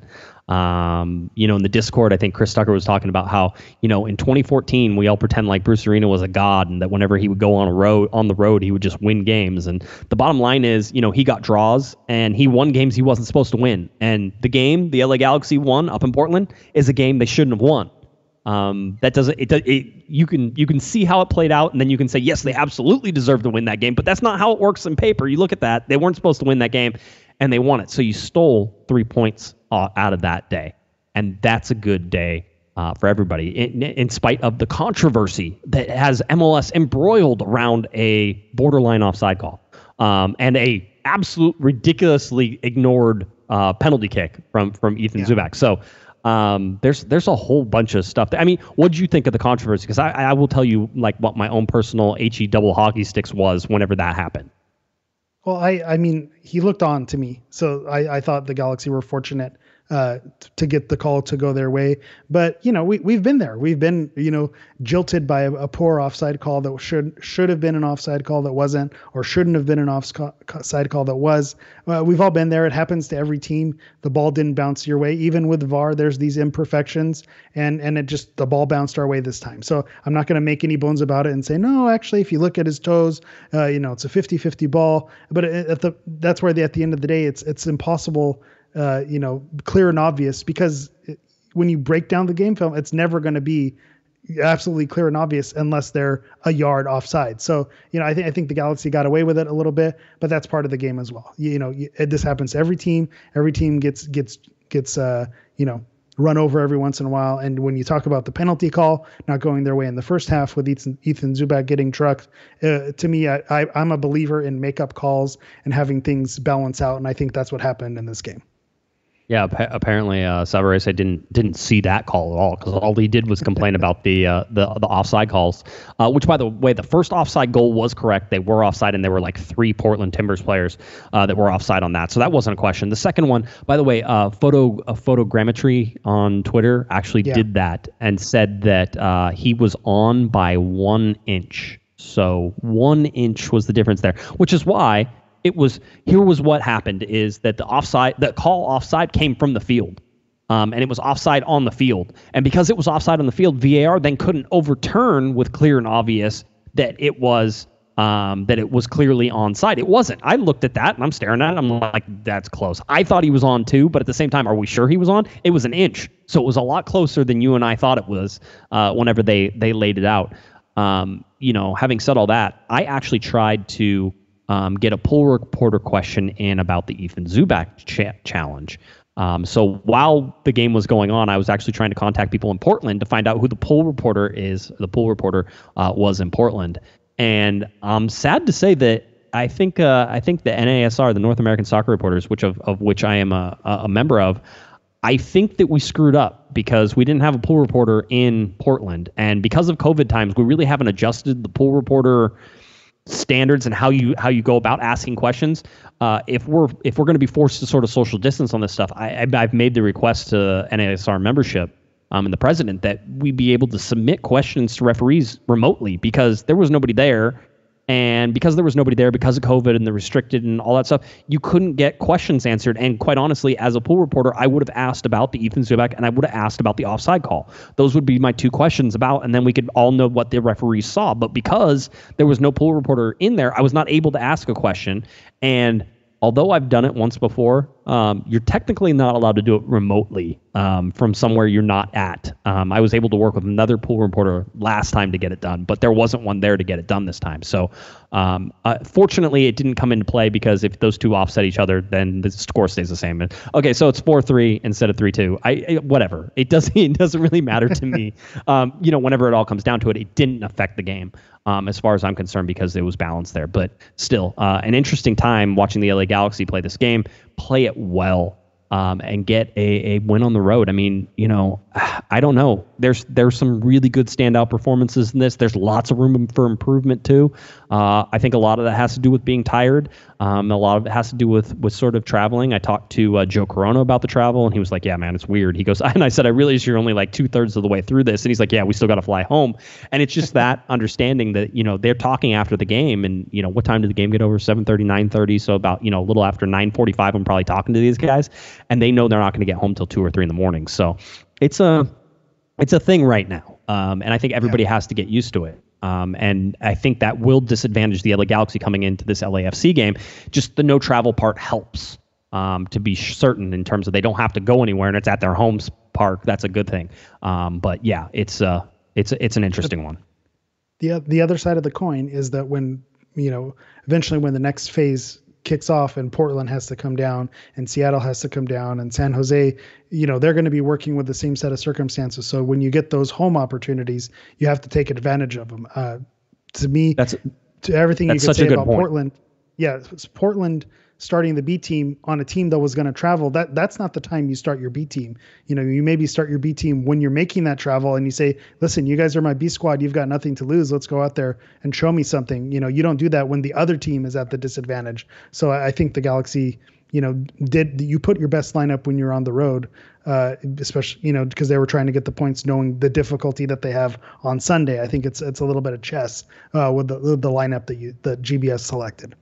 Um, you know, in the Discord, I think Chris Tucker was talking about how, you know, in 2014 we all pretend like Bruce Arena was a god and that whenever he would go on a road on the road he would just win games. And the bottom line is, you know, he got draws and he won games he wasn't supposed to win. And the game the LA Galaxy won up in Portland is a game they shouldn't have won. Um, that doesn't it, it you can you can see how it played out and then you can say yes they absolutely deserve to win that game but that's not how it works in paper you look at that they weren't supposed to win that game and they won it so you stole three points uh, out of that day and that's a good day uh, for everybody in, in spite of the controversy that has MLS embroiled around a borderline offside call um, and a absolute ridiculously ignored uh, penalty kick from from Ethan yeah. Zubak so um, there's there's a whole bunch of stuff. That, I mean, what did you think of the controversy? Because I, I will tell you like what my own personal he double hockey sticks was whenever that happened. Well, I I mean, he looked on to me, so I I thought the Galaxy were fortunate uh, to get the call to go their way. But you know, we we've been there. We've been you know jilted by a, a, poor offside call that should should have been an offside call that wasn't, or shouldn't have been an offside call that was. Uh, we've all been there. It happens to every team. The ball didn't bounce your way. Even with VAR, there's these imperfections, and and it just the ball bounced our way this time. So I'm not going to make any bones about it and say no. Actually, if you look at his toes, uh, you know it's a 50-50 ball. But at the that's where the, at the end of the day, it's it's impossible uh, you know, clear and obvious because it, when you break down the game film, it's never going to be absolutely clear and obvious unless they're a yard offside. So, you know, I think I think the Galaxy got away with it a little bit, but that's part of the game as well. You, you know, it, this happens to every team. Every team gets gets gets uh, you know, run over every once in a while. And when you talk about the penalty call not going their way in the first half with Ethan, Ethan Zubak getting trucked, uh, to me, I, I, I'm a believer in makeup calls and having things balance out. And I think that's what happened in this game. Yeah, apparently uh, Savarese didn't didn't see that call at all because all he did was complain about the uh, the the offside calls. Uh, which, by the way, the first offside goal was correct. They were offside, and there were like three Portland Timbers players uh, that were offside on that. So that wasn't a question. The second one, by the way, uh, photo uh, photogrammetry on Twitter actually yeah. did that and said that uh, he was on by one inch. So one inch was the difference there, which is why it was here was what happened is that the offside the call offside came from the field. Um, and it was offside on the field. And because it was offside on the field, VAR then couldn't overturn with clear and obvious that it was um, that it was clearly onside. It wasn't. I looked at that and I'm staring at it. I'm like, that's close. I thought he was on too, but at the same time, are we sure he was on? It was an inch, so it was a lot closer than you and I thought it was. Uh, whenever they they laid it out, um, you know. Having said all that, I actually tried to um, get a pool reporter question in about the Ethan Zubak cha- challenge. Um, so while the game was going on, I was actually trying to contact people in Portland to find out who the pool reporter is. The pool reporter uh, was in Portland, and I'm sad to say that I think uh, I think the NASR, the North American Soccer Reporters, which of, of which I am a, a member of, I think that we screwed up because we didn't have a pool reporter in Portland, and because of COVID times, we really haven't adjusted the pool reporter standards and how you how you go about asking questions. Uh, if we're if we're going to be forced to sort of social distance on this stuff, I, I, have made the request to NASR membership um, and the president that we be able to submit questions to referees remotely because there was nobody there and because there was nobody there because of COVID and the restricted and all that stuff, you couldn't get questions answered. And quite honestly, as a pool reporter, I would have asked about the Ethan Zubak and I would have asked about the offside call. Those would be my two questions about, and then we could all know what the referees saw. But because there was no pool reporter in there, I was not able to ask a question. And although I've done it once before, um, you're technically not allowed to do it remotely um, from somewhere you're not at. Um, I was able to work with another pool reporter last time to get it done, but there wasn't one there to get it done this time. So, um, uh, fortunately, it didn't come into play because if those two offset each other, then the score stays the same. Okay, so it's four three instead of three two. I, I whatever. It doesn't it doesn't really matter to me. Um, you know, whenever it all comes down to it, it didn't affect the game um, as far as I'm concerned, because it was balanced there. But still, uh, an interesting time watching the LA Galaxy play this game, play it well, um, and get a, a win on the road. I mean, you know, I don't know. There's there's some really good standout performances in this. There's lots of room for improvement too. Uh, I think a lot of that has to do with being tired. Um, a lot of it has to do with with sort of traveling. I talked to uh, Joe Corona about the travel, and he was like, "Yeah, man, it's weird." He goes, and I said, "I realize you're only like two thirds of the way through this," and he's like, "Yeah, we still got to fly home." And it's just that understanding that you know they're talking after the game, and you know what time did the game get over? 7:30, 9:30. So about you know a little after 9:45, I'm probably talking to these guys, and they know they're not going to get home till two or three in the morning. So it's a it's a thing right now, um, and I think everybody yeah. has to get used to it. Um, and I think that will disadvantage the LA Galaxy coming into this LAFC game. Just the no travel part helps um, to be certain in terms of they don't have to go anywhere and it's at their home park. That's a good thing. Um, but yeah, it's uh, it's it's an interesting one. The the other side of the coin is that when you know eventually when the next phase kicks off and Portland has to come down and Seattle has to come down and San Jose, you know, they're going to be working with the same set of circumstances. So when you get those home opportunities, you have to take advantage of them. Uh, to me, that's to everything you can say about point. Portland. Yeah, Portland starting the B team on a team that was going to travel, that that's not the time you start your B team. You know, you maybe start your B team when you're making that travel and you say, "Listen, you guys are my B squad. You've got nothing to lose. Let's go out there and show me something." You know, you don't do that when the other team is at the disadvantage. So I, I think the Galaxy, you know, did you put your best lineup when you're on the road, uh, especially you know because they were trying to get the points, knowing the difficulty that they have on Sunday. I think it's it's a little bit of chess uh, with the the lineup that you that GBS selected.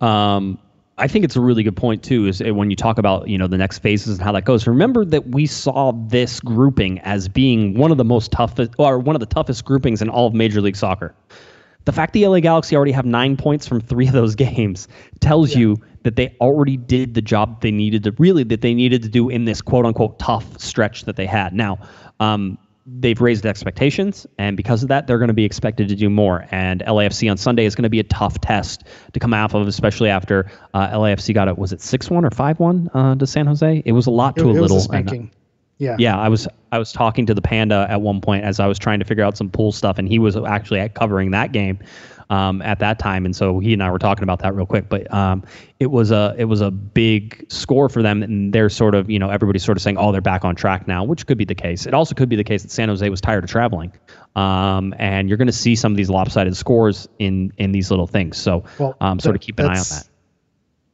Um, I think it's a really good point too. Is when you talk about you know the next phases and how that goes. Remember that we saw this grouping as being one of the most toughest, or one of the toughest groupings in all of Major League Soccer. The fact the LA Galaxy already have nine points from three of those games tells yeah. you that they already did the job they needed to really that they needed to do in this quote unquote tough stretch that they had. Now, um, they've raised expectations, and because of that, they're going to be expected to do more. And LAFC on Sunday is going to be a tough test to come off of, especially after uh, LAFC got it. Was it six one or five one uh, to San Jose? It was a lot to it, a little. Was a spanking. Yeah. Yeah, I was I was talking to the Panda at one point as I was trying to figure out some pool stuff, and he was actually covering that game um, at that time, and so he and I were talking about that real quick. But um, it was a it was a big score for them, and they're sort of you know everybody's sort of saying oh they're back on track now, which could be the case. It also could be the case that San Jose was tired of traveling, um, and you're going to see some of these lopsided scores in in these little things. So well, um, sort that, of keep an eye on that.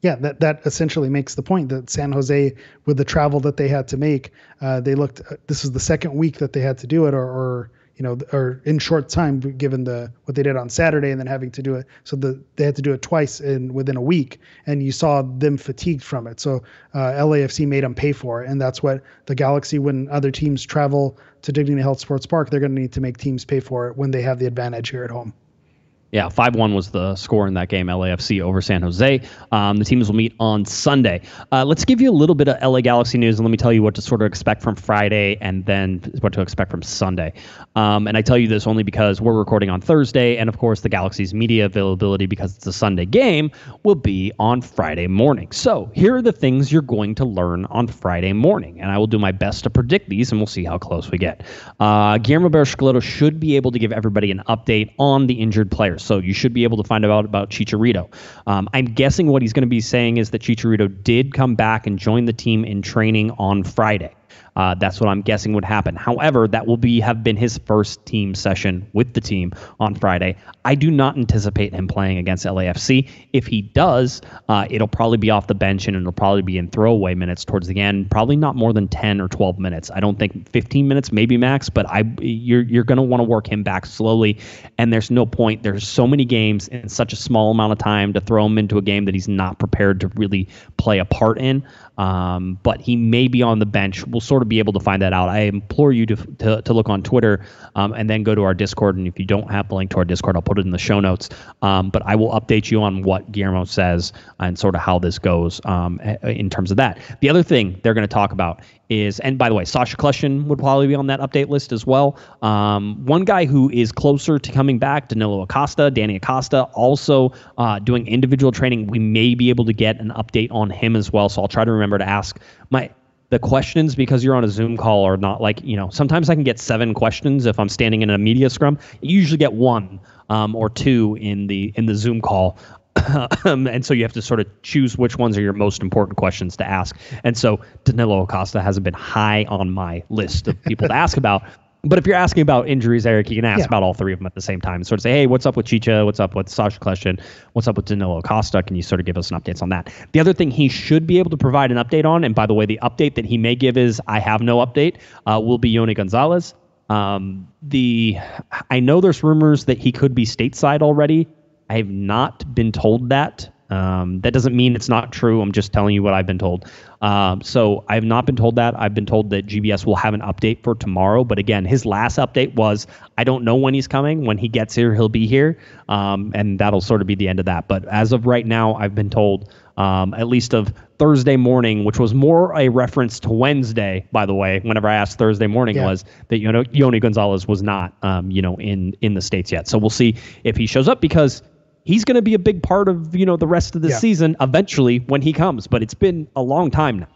Yeah, that that essentially makes the point that San Jose, with the travel that they had to make, uh, they looked. Uh, this was the second week that they had to do it, or, or you know, or in short time, given the what they did on Saturday and then having to do it. So the they had to do it twice in within a week, and you saw them fatigued from it. So uh, LAFC made them pay for it, and that's what the Galaxy. When other teams travel to Dignity Health Sports Park, they're going to need to make teams pay for it when they have the advantage here at home. Yeah, 5 1 was the score in that game, LAFC over San Jose. Um, the teams will meet on Sunday. Uh, let's give you a little bit of LA Galaxy news and let me tell you what to sort of expect from Friday and then what to expect from Sunday. Um, and I tell you this only because we're recording on Thursday, and of course, the Galaxy's media availability, because it's a Sunday game, will be on Friday morning. So here are the things you're going to learn on Friday morning, and I will do my best to predict these, and we'll see how close we get. Uh, Guillermo Barros should be able to give everybody an update on the injured players. So you should be able to find out about Chicharito. Um, I'm guessing what he's going to be saying is that Chicharito did come back and join the team in training on Friday. Uh, that's what I'm guessing would happen. However, that will be have been his first team session with the team on Friday. I do not anticipate him playing against LAFC. If he does, uh, it'll probably be off the bench and it'll probably be in throwaway minutes towards the end. Probably not more than 10 or 12 minutes. I don't think 15 minutes, maybe max. But I, you're you're going to want to work him back slowly. And there's no point. There's so many games in such a small amount of time to throw him into a game that he's not prepared to really play a part in. Um, but he may be on the bench. We'll sort of be able to find that out. I implore you to to, to look on Twitter um, and then go to our Discord. And if you don't have the link to our Discord, I'll put it in the show notes. Um, but I will update you on what Guillermo says and sort of how this goes um, in terms of that. The other thing they're going to talk about is, and by the way, Sacha Kljestan would probably be on that update list as well. Um, one guy who is closer to coming back, Danilo Acosta, Danny Acosta, also uh, doing individual training. We may be able to get an update on him as well. So I'll try to remember to ask my the questions because you're on a Zoom call are not like you know. Sometimes I can get seven questions if I'm standing in a media scrum. You usually get one um, or two in the in the Zoom call. um, and so you have to sort of choose which ones are your most important questions to ask. And so Danilo Acosta hasn't been high on my list of people to ask about. But if you're asking about injuries, Eric, you can ask yeah. about all three of them at the same time. Sort of say, hey, what's up with Chicha? What's up with Sacha Kljestan? What's up with Danilo Acosta? Can you sort of give us an update on that? The other thing he should be able to provide an update on, and by the way, the update that he may give is I have no update, uh, will be Yony Gonzalez. Um, the I know there's rumors that he could be stateside already. I have not been told that. Um, that doesn't mean it's not true. I'm just telling you what I've been told. Um, so I have not been told that. I've been told that GBS will have an update for tomorrow. But again, his last update was I don't know when he's coming. When he gets here, he'll be here. Um, and that'll sort of be the end of that. But as of right now, I've been told um, at least of Thursday morning, which was more a reference to Wednesday, by the way. Whenever I asked Thursday morning, yeah. was that you know Yony Gonzalez was not um, you know in in the states yet. So we'll see if he shows up because he's going to be a big part of you know the rest of the yeah. season eventually when he comes. But it's been a long time now.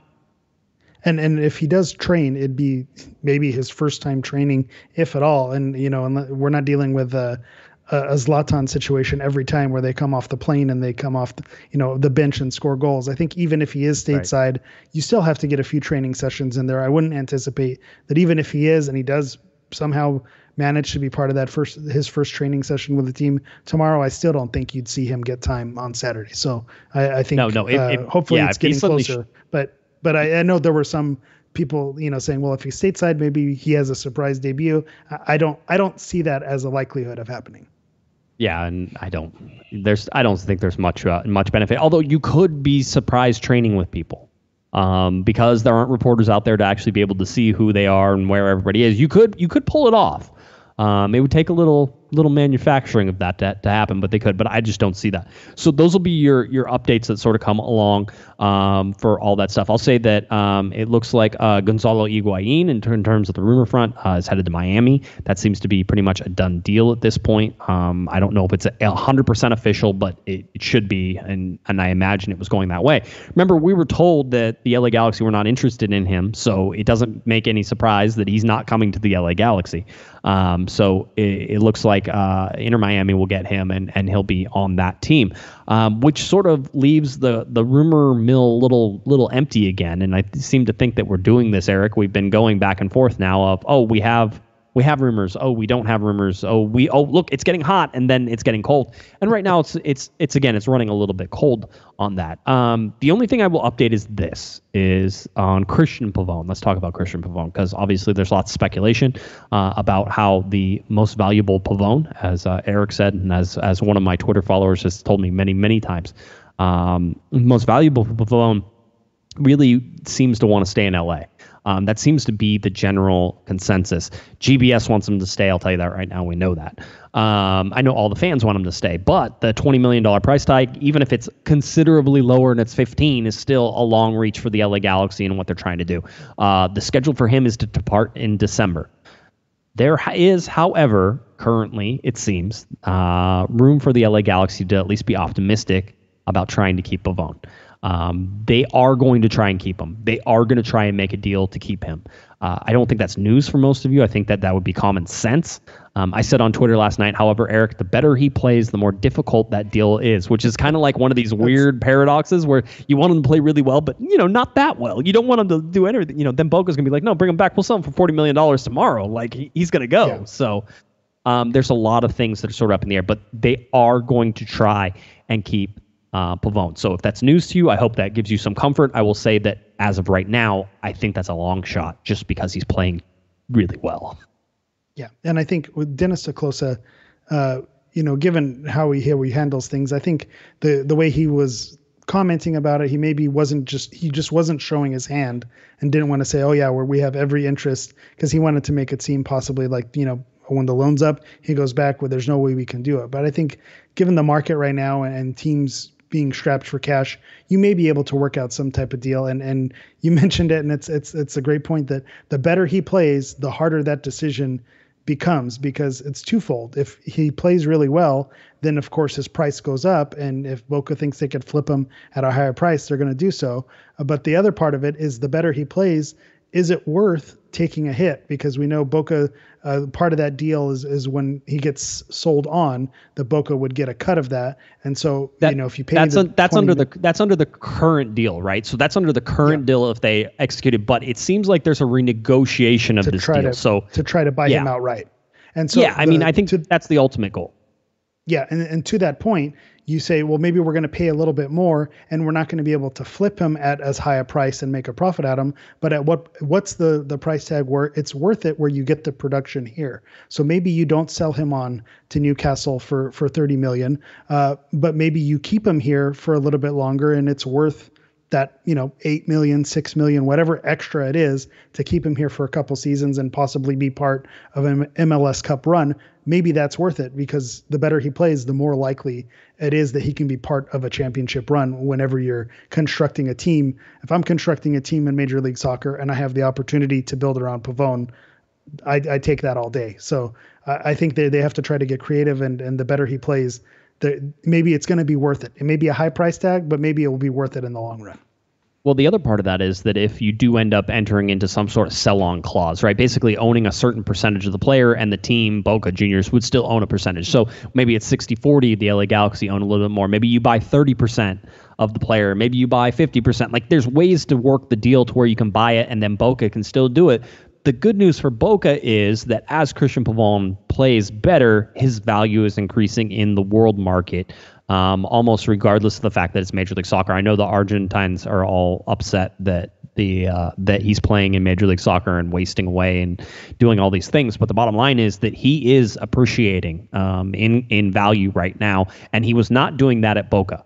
And and if he does train, it'd be maybe his first time training, if at all. And you know, and we're not dealing with a, a Zlatan situation every time where they come off the plane and they come off, the, you know, the bench and score goals. I think even if he is stateside, right. you still have to get a few training sessions in there. I wouldn't anticipate that even if he is and he does somehow managed to be part of that first his first training session with the team tomorrow, I still don't think you'd see him get time on Saturday. So I, I think no, no, it, uh, it, hopefully yeah, it's getting closer. Sh- but but I, I, know there were some people you know saying, well, if he's stateside, maybe he has a surprise debut. I, I don't I don't see that as a likelihood of happening. Yeah, and I don't there's I don't think there's much uh, much benefit. Although you could be surprised training with people um, because there aren't reporters out there to actually be able to see who they are and where everybody is. You could you could pull it off. Um, it would take a little little manufacturing of that to, to happen, but they could. But I just don't see that. So those will be your your updates that sort of come along um, for all that stuff. I'll say that um, it looks like uh, Gonzalo Higuain, in, in, terms of the rumor front, uh, is headed to Miami. That seems to be pretty much a done deal at this point. Um, I don't know if it's hundred percent official, but it, it should be, and and I imagine it was going that way. Remember, we were told that the LA Galaxy were not interested in him, so it doesn't make any surprise that he's not coming to the LA Galaxy. Um, so it, it looks like uh, Inter Miami will get him, and and he'll be on that team, um, which sort of leaves the the rumor mill little little empty again. And I seem to think that we're doing this, Eric. We've been going back and forth now of oh we have we have rumors. Oh, we don't have rumors. Oh, we oh look, it's getting hot and then it's getting cold. And right now it's it's it's again it's running a little bit cold on that. Um, the only thing I will update is this is on Cristian Pavón. Let's talk about Cristian Pavón because obviously there's lots of speculation uh, about how the most valuable Pavón, as uh, Eric said, and as as one of my Twitter followers has told me many many times, um, most valuable Pavón really seems to want to stay in LA. Um, that seems to be the general consensus. GBS wants him to stay. I'll tell you that right now. We know that. Um, I know all the fans want him to stay, but the $20 million price tag, even if it's considerably lower and it's 15, is still a long reach for the LA Galaxy and what they're trying to do. Uh, the schedule for him is to depart in December. There is, however, currently, it seems, uh, room for the LA Galaxy to at least be optimistic about trying to keep Pavón. Um, they are going to try and keep him. They are going to try and make a deal to keep him. Uh, I don't think that's news for most of you. I think that that would be common sense. Um, I said on Twitter last night, however, Eric, the better he plays, the more difficult that deal is, which is kind of like one of these weird paradoxes where you want him to play really well, but you know, not that well. You don't want him to do anything. You know, then Boca's gonna be like, no, bring him back. We'll sell him for forty million dollars tomorrow. Like he, he's gonna go. Yeah. So um, there's a lot of things that are sort of up in the air, but they are going to try and keep uh, Pavón. So if that's news to you, I hope that gives you some comfort. I will say that as of right now, I think that's a long shot just because he's playing really well. Yeah, and I think with Dennis te uh, you know, given how he how he handles things, I think the the way he was commenting about it, he maybe wasn't just he just wasn't showing his hand and didn't want to say, oh yeah, where we have every interest because he wanted to make it seem possibly like you know when the loan's up, he goes back where there's no way we can do it. But I think given the market right now and teams being strapped for cash, you may be able to work out some type of deal. And and you mentioned it, and it's it's it's a great point that the better he plays, the harder that decision becomes because it's twofold. If he plays really well, then of course his price goes up, and if Boca thinks they could flip him at a higher price, they're going to do so. But the other part of it is the better he plays, is it worth taking a hit? Because we know Boca, uh, part of that deal is is when he gets sold on, the Boca would get a cut of that. And so That- you know if you pay that's the that's under the that's under the current deal, right? So that's under the current deal if they executed. But it seems like there's a renegotiation of this deal. to so to try to buy him outright. And so yeah, I mean, I think to, that's the ultimate goal. Yeah, and, and to that point, you say, well, maybe we're going to pay a little bit more, and we're not going to be able to flip him at as high a price and make a profit at him. But at what what's the the price tag where it's worth it where you get the production here? So maybe you don't sell him on to Newcastle for for thirty million, uh, but maybe you keep him here for a little bit longer, and it's worth that you know eight million, six million, whatever extra it is to keep him here for a couple seasons and possibly be part of an MLS Cup run. Maybe that's worth it because the better he plays, the more likely it is that he can be part of a championship run. Whenever you're constructing a team, if I'm constructing a team in Major League Soccer and I have the opportunity to build around Pavón, I, I take that all day. So I, I think they, they have to try to get creative, and and the better he plays, the maybe it's going to be worth it. It may be a high price tag, but maybe it will be worth it in the long run. Well, the other part of that is that if you do end up entering into some sort of sell-on clause, right, basically owning a certain percentage of the player and the team, Boca Juniors, would still own a percentage. So maybe it's 60-40, the LA Galaxy own a little bit more. Maybe you buy 30% of the player. Maybe you buy 50%. Like there's ways to work the deal to where you can buy it and then Boca can still do it. The good news for Boca is that as Cristian Pavón plays better, his value is increasing in the world market um, almost regardless of the fact that it's Major League Soccer. I know the Argentines are all upset that the uh, that he's playing in Major League Soccer and wasting away and doing all these things. But the bottom line is that he is appreciating um, in in value right now, and he was not doing that at Boca.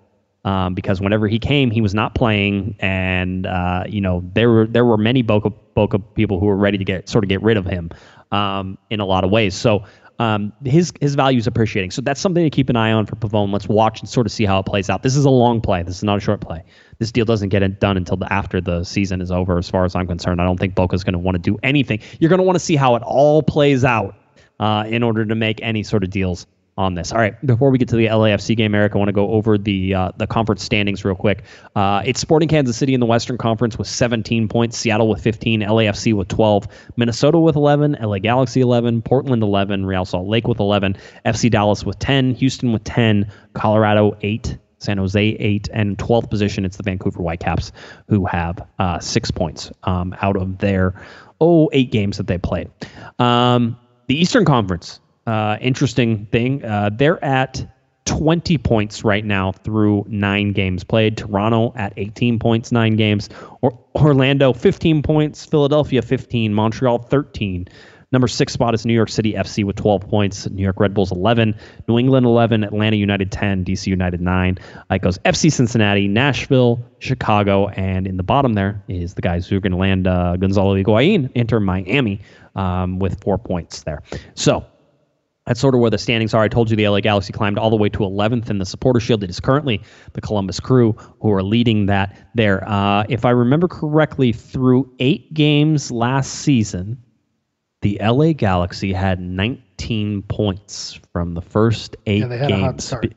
Um, because whenever he came, he was not playing, and uh, you know there were there were many Boca Boca people who were ready to get sort of get rid of him um, in a lot of ways. So um, his his value is appreciating. So that's something to keep an eye on for Pavón. Let's watch and sort of see how it plays out. This is a long play. This is not a short play. This deal doesn't get done until the, after the season is over. As far as I'm concerned, I don't think Boca's going to want to do anything. You're going to want to see how it all plays out uh, in order to make any sort of deals on this. All right, before we get to the LAFC game, Eric, I want to go over the uh, the conference standings real quick. Uh, it's Sporting Kansas City in the Western Conference with 17 points, Seattle with 15, LAFC with 12, Minnesota with 11, LA Galaxy 11, Portland 11, Real Salt Lake with 11, FC Dallas with 10, Houston with 10, Colorado 8. San Jose eight and 12th position. It's the Vancouver Whitecaps who have uh, six points um, out of their oh eight games that they played. Um, the Eastern Conference uh, interesting thing. Uh, they're at 20 points right now through nine games played. Toronto at 18 points, nine games. Or Orlando 15 points. Philadelphia 15. Montreal 13. Number six spot is New York City FC with 12 points. New York Red Bulls 11. New England 11. Atlanta United 10. DC United 9. It goes FC Cincinnati, Nashville, Chicago, and in the bottom there is the guys who are going to land uh, Gonzalo Higuain, Inter Miami, um, with four points there. So that's sort of where the standings are. I told you the LA Galaxy climbed all the way to 11th in the Supporter Shield. It is currently the Columbus Crew who are leading that there. Uh, if I remember correctly, through eight games last season, the LA Galaxy had 19 points from the first eight Yeah, they had games. a hot start.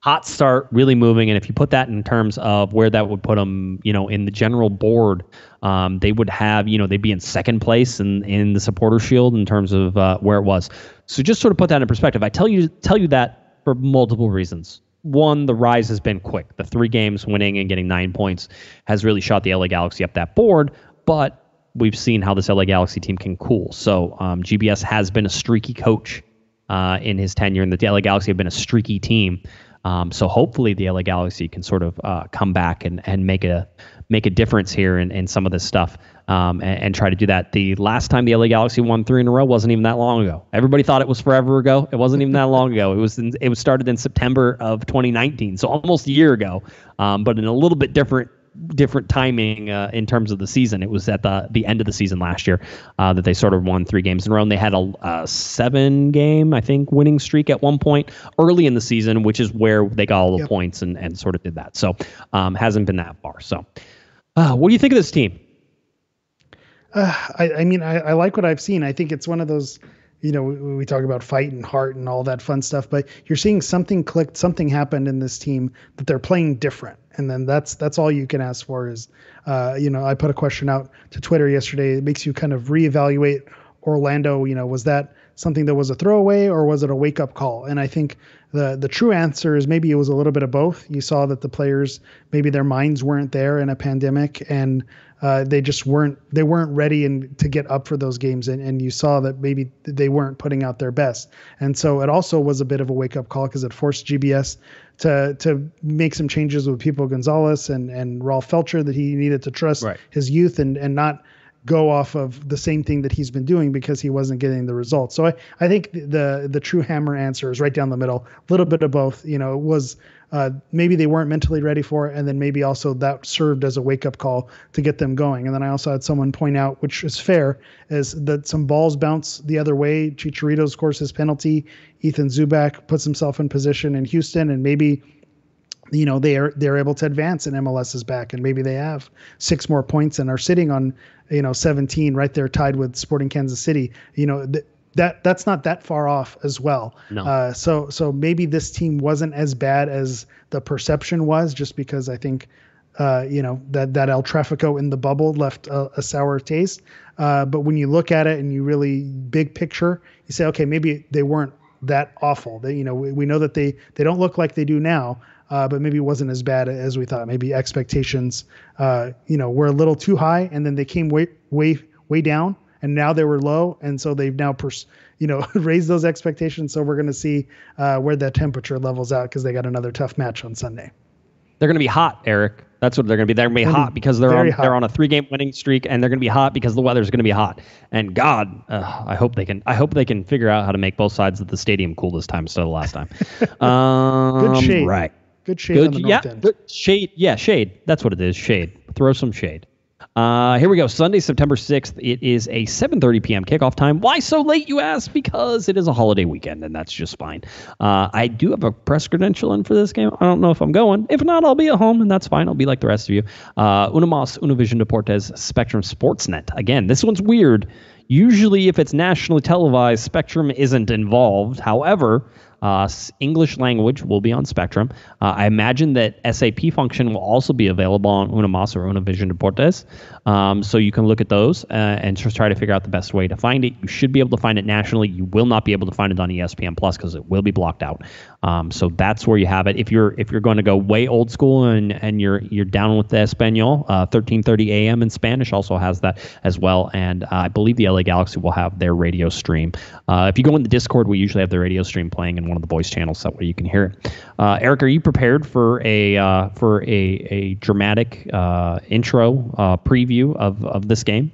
Hot start, really moving, and if you put that in terms of where that would put them, you know, in the general board, um, they would have, you know, they'd be in second place in in the supporter shield in terms of uh, where it was. So just sort of put that in perspective. I tell you tell you that for multiple reasons. One, the rise has been quick. The three games winning and getting nine points has really shot the LA Galaxy up that board. But we've seen how this LA Galaxy team can cool. So um, GBS has been a streaky coach uh, in his tenure, and the LA Galaxy have been a streaky team. Um, so hopefully the LA Galaxy can sort of uh, come back and, and make a make a difference here in, in some of this stuff um, and, and try to do that. The last time the LA Galaxy won three in a row wasn't even that long ago. Everybody thought it was forever ago. It wasn't even that long ago. It was in, it was started in September of 2019, so almost a year ago, um, but in a little bit different different timing uh, in terms of the season. It was at the the end of the season last year uh, that they sort of won three games in a row. And they had a, a seven game, I think, winning streak at one point early in the season, which is where they got all the Yep. points and, and sort of did that. So um, hasn't been that far. So uh, what do you think of this team? Uh, I, I mean, I, I like what I've seen. I think it's one of those, you know, we, we, talk about fight and heart and all that fun stuff, but you're seeing something clicked, something happened in this team that they're playing different. And then that's that's all you can ask for is, uh, you know, I put a question out to Twitter yesterday. It makes you kind of reevaluate Orlando. You know, was that something that was a throwaway or was it a wake up call? And I think the the true answer is maybe it was a little bit of both. You saw that the players maybe their minds weren't there in a pandemic and uh, they just weren't they weren't ready and to get up for those games and, and you saw that maybe they weren't putting out their best and so it also was a bit of a wake up call because it forced GBS to to make some changes with people Gonzalez and and Rolf Feltscher that he needed to trust right. his youth and and not go off of the same thing that he's been doing because he wasn't getting the results. So I, I think the the true hammer answer is right down the middle, a little bit of both. You know, it was uh, maybe they weren't mentally ready for it, and then maybe also that served as a wake up call to get them going. And then I also had someone point out, which is fair, is that some balls bounce the other way. Chicharito scores his penalty. Ethan Zubak puts himself in position in Houston, and maybe you know they are they're able to advance and MLS is back and maybe they have six more points and are sitting on you know 17 right there tied with Sporting Kansas City you know th- that that's not that far off as well. No. Uh, so so maybe this team wasn't as bad as the perception was just because I think uh, you know that that El Trafico in the bubble left a, a sour taste. Uh, but when you look at it and you really big picture you say okay maybe they weren't that awful. They you know we, we know that they they don't look like they do now uh, but maybe it wasn't as bad as we thought. Maybe expectations, uh, you know, were a little too high, and then they came way, way, way down, and now they were low, and so they've now, pers- you know, raised those expectations. So we're going to see uh, where that temperature levels out because they got another tough match on Sunday. They're going to be hot, Eric. That's what they're going to be. They're going to be hot because they're on, hot. they're on a three game winning streak, and they're going to be hot because the weather's going to be hot. And God, uh, I hope they can. I hope they can figure out how to make both sides of the stadium cool this time instead of last time. Um, Good shape. Right. Good shade good, on the yeah, north end. shade. Yeah, shade. That's what it is. Shade. Throw some shade. Uh, here we go. Sunday, September 6th. It is a 7:30 p.m. kickoff time. Why so late, you ask? Because it is a holiday weekend, and that's just fine. Uh, I do have a press credential in for this game. I don't know if I'm going. If not, I'll be at home, and that's fine. I'll be like the rest of you. Uh, Unimas, Univision Deportes, Spectrum Sportsnet. Again, this one's weird. Usually, if it's nationally televised, Spectrum isn't involved. However, uh, English language will be on Spectrum. Uh, I imagine that SAP function will also be available on Unimas or Univision Deportes. Um, so you can look at those uh, and just try to figure out the best way to find it. You should be able to find it nationally. You will not be able to find it on ESPN Plus because it will be blocked out. Um, so that's where you have it. If you're if you're going to go way old school and and you're you're down with the Espanol, 13:30 uh, a.m. in Spanish also has that as well. And uh, I believe the LA Galaxy will have their radio stream. Uh, if you go in the Discord, we usually have the radio stream playing in one of the voice channels that way you can hear it. Eric, are you prepared for a for a a dramatic intro preview? Preview of of this game?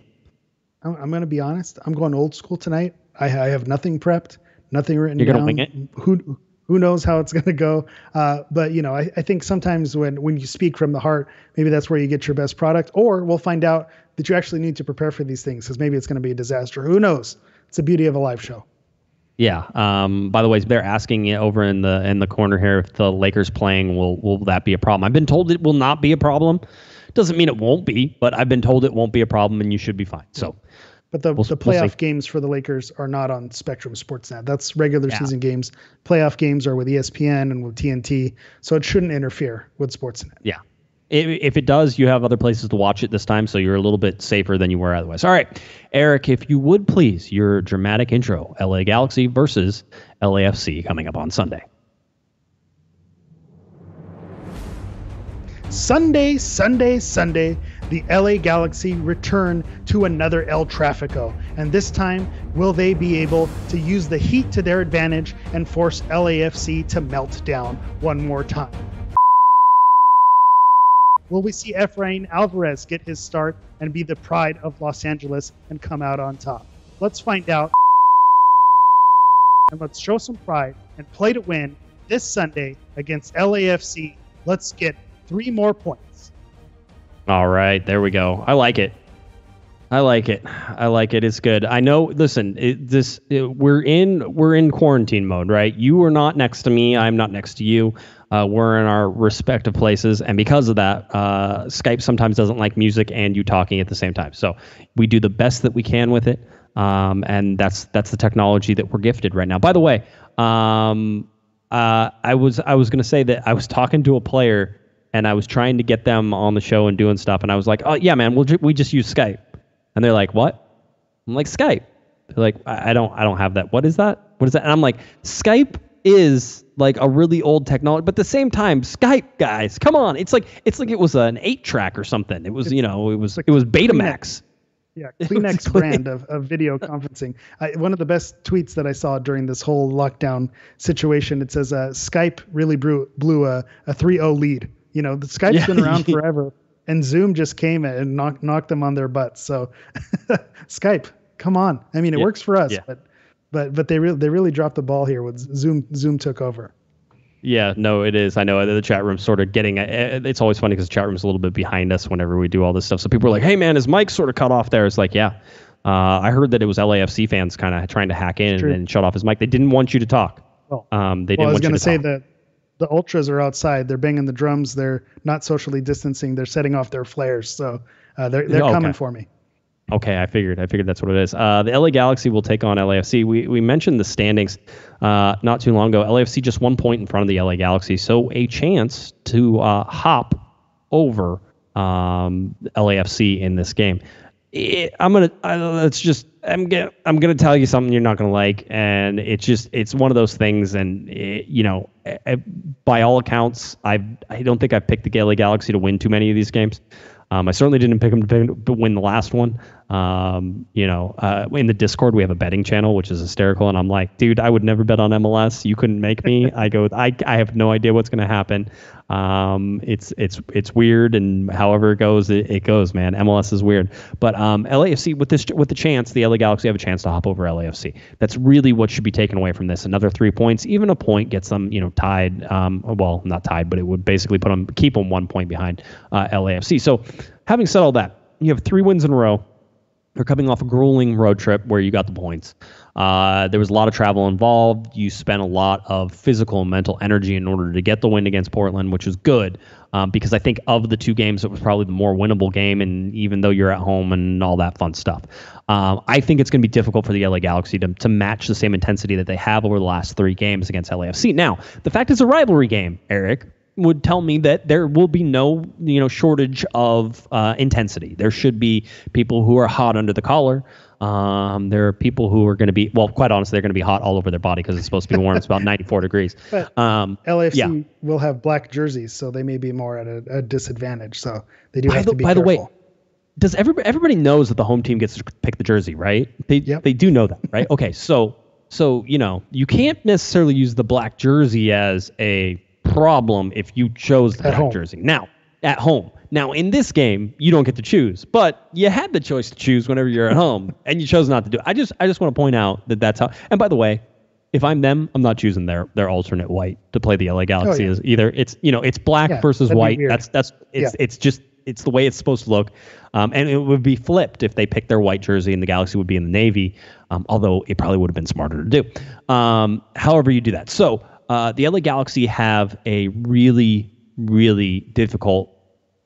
I'm, I'm going to be honest. I'm going old school tonight. I, I have nothing prepped, nothing written You're down. You're going to wing it. Who who knows how it's going to go? Uh, but you know, I, I think sometimes when when you speak from the heart, maybe that's where you get your best product. Or we'll find out that you actually need to prepare for these things because maybe it's going to be a disaster. Who knows? It's the beauty of a live show. Yeah. Um, by the way, they're asking over in the in the corner here if the Lakers playing will will that be a problem? I've been told it will not be a problem. Doesn't mean it won't be, but I've been told it won't be a problem and you should be fine. So, but the, we'll, the playoff we'll games for the Lakers are not on Spectrum Sportsnet. That's regular yeah. season games. Playoff games are with ESPN and with TNT, so it shouldn't interfere with Sportsnet. Yeah. If it does, you have other places to watch it this time, so you're a little bit safer than you were otherwise. All right, Eric, if you would please, your dramatic intro: LA Galaxy versus LAFC coming up on Sunday. Sunday, Sunday, Sunday, the LA Galaxy return to another El Trafico. And this time, will they be able to use the heat to their advantage and force LAFC to melt down one more time? Will we see Efrain Alvarez get his start and be the pride of Los Angeles and come out on top? Let's find out. And let's show some pride and play to win this Sunday against LAFC. Let's get three more points. All right, there we go. I like it. I like it. I like it. It's good. I know. Listen, it, this it, we're in we're in quarantine mode, right? You are not next to me. I'm not next to you. Uh, we're in our respective places, and because of that, uh, Skype sometimes doesn't like music and you talking at the same time. So we do the best that we can with it. um, and that's that's the technology that we're gifted right now. By the way, um, uh, I was I was going to say that I was talking to a player and I was trying to get them on the show and doing stuff, and I was like, "Oh yeah, man, we'll ju- we just use Skype," and they're like, "What?" I'm like, "Skype." They're like, I, I don't I don't have that. What is that? What is that?" And I'm like, "Skype is like a really old technology, but at the same time, Skype guys, come on, it's like it's like it was an eight track or something. It was you know it was it was Betamax. Yeah, Kleenex brand of, of video conferencing. I, one of the best tweets that I saw during this whole lockdown situation. It says uh, Skype really blew, blew a, a 3-0 lead. You know, the Skype's Yeah. been around forever, and Zoom just came and knocked knocked them on their butts. So, Skype, come on. I mean, it Yeah. works for us, Yeah. but but but they really they really dropped the ball here with Zoom. Zoom took over. Yeah, no, it is. I know the chat room's sort of getting. eh, It's always funny because the chat room's a little bit behind us whenever we do all this stuff. So people are like, "Hey, man, is Mike sort of cut off there?" It's like, yeah. Uh, I heard that it was LAFC fans kind of trying to hack in and shut off his mic. They didn't want you to talk. Well, Um, they well, didn't I was want you going to to say talk. that the ultras are outside. They're banging the drums. They're not socially distancing. They're setting off their flares. So uh, they're they're Okay. coming for me. Okay, I figured. I figured that's what it is. Uh, the LA Galaxy will take on LAFC. We we mentioned the standings uh, not too long ago. LAFC just one point in front of the LA Galaxy, so a chance to uh, hop over um, LAFC in this game. It, I'm gonna. I, it's just. I'm gonna. I'm gonna tell you something you're not gonna like, and it's just. It's one of those things, and it, you know, eh, eh, by all accounts, I I don't think I picked the LA Galaxy to win too many of these games. Um, I certainly didn't pick them to, pick, to win the last one. Um, you know, uh, in the Discord we have a betting channel, which is hysterical, and I'm like, dude, I would never bet on MLS. You couldn't make me. I go, I, I have no idea what's going to happen. Um, it's it's it's weird, and however it goes, it, it goes, man. MLS is weird, but um, LAFC with this with the chance, the LA Galaxy have a chance to hop over LAFC. That's really what should be taken away from this. Another three points, even a point gets them, you know, tied. Um, well, not tied, but it would basically put them keep them one point behind uh, LAFC. So, having said all that, you have three wins in a row. They're coming off a grueling road trip where you got the points. Uh, there was a lot of travel involved. You spent a lot of physical and mental energy in order to get the win against Portland, which was good um, because I think of the two games, it was probably the more winnable game. And even though you're at home and all that fun stuff, um, I think it's going to be difficult for the LA Galaxy to, to match the same intensity that they have over the last three games against LAFC. Now, the fact it's a rivalry game, Eric, would tell me that there will be no you know shortage of uh, intensity. There should be people who are hot under the collar. Um, there are people who are going to be well, quite honestly, they're going to be hot all over their body because it's supposed to be warm. it's about 94 degrees. But Um, LAFC yeah. will have black jerseys, so they may be more at a, a disadvantage. So they do By have the- to be by the way, does everybody everybody knows that the home team gets to pick the jersey, right? They Yep. they do know that, right? okay, so so you know you can't necessarily use the black jersey as a problem if you chose the At black home. jersey. Now at home. Now in this game you don't get to choose, but you had the choice to choose whenever you're at home, and you chose not to do it. I just I just want to point out that that's how. And by the way. If I'm them, I'm not choosing their their alternate white to play the LA Galaxy. Oh, yeah. As either it's you know it's black Yeah, versus white. That's that's it's Yeah. it's just it's the way it's supposed to look. Um, and it would be flipped if they picked their white jersey and the Galaxy would be in the navy. Um, although it probably would have been smarter to do. Um, however, you do that. So uh, the LA Galaxy have a really really difficult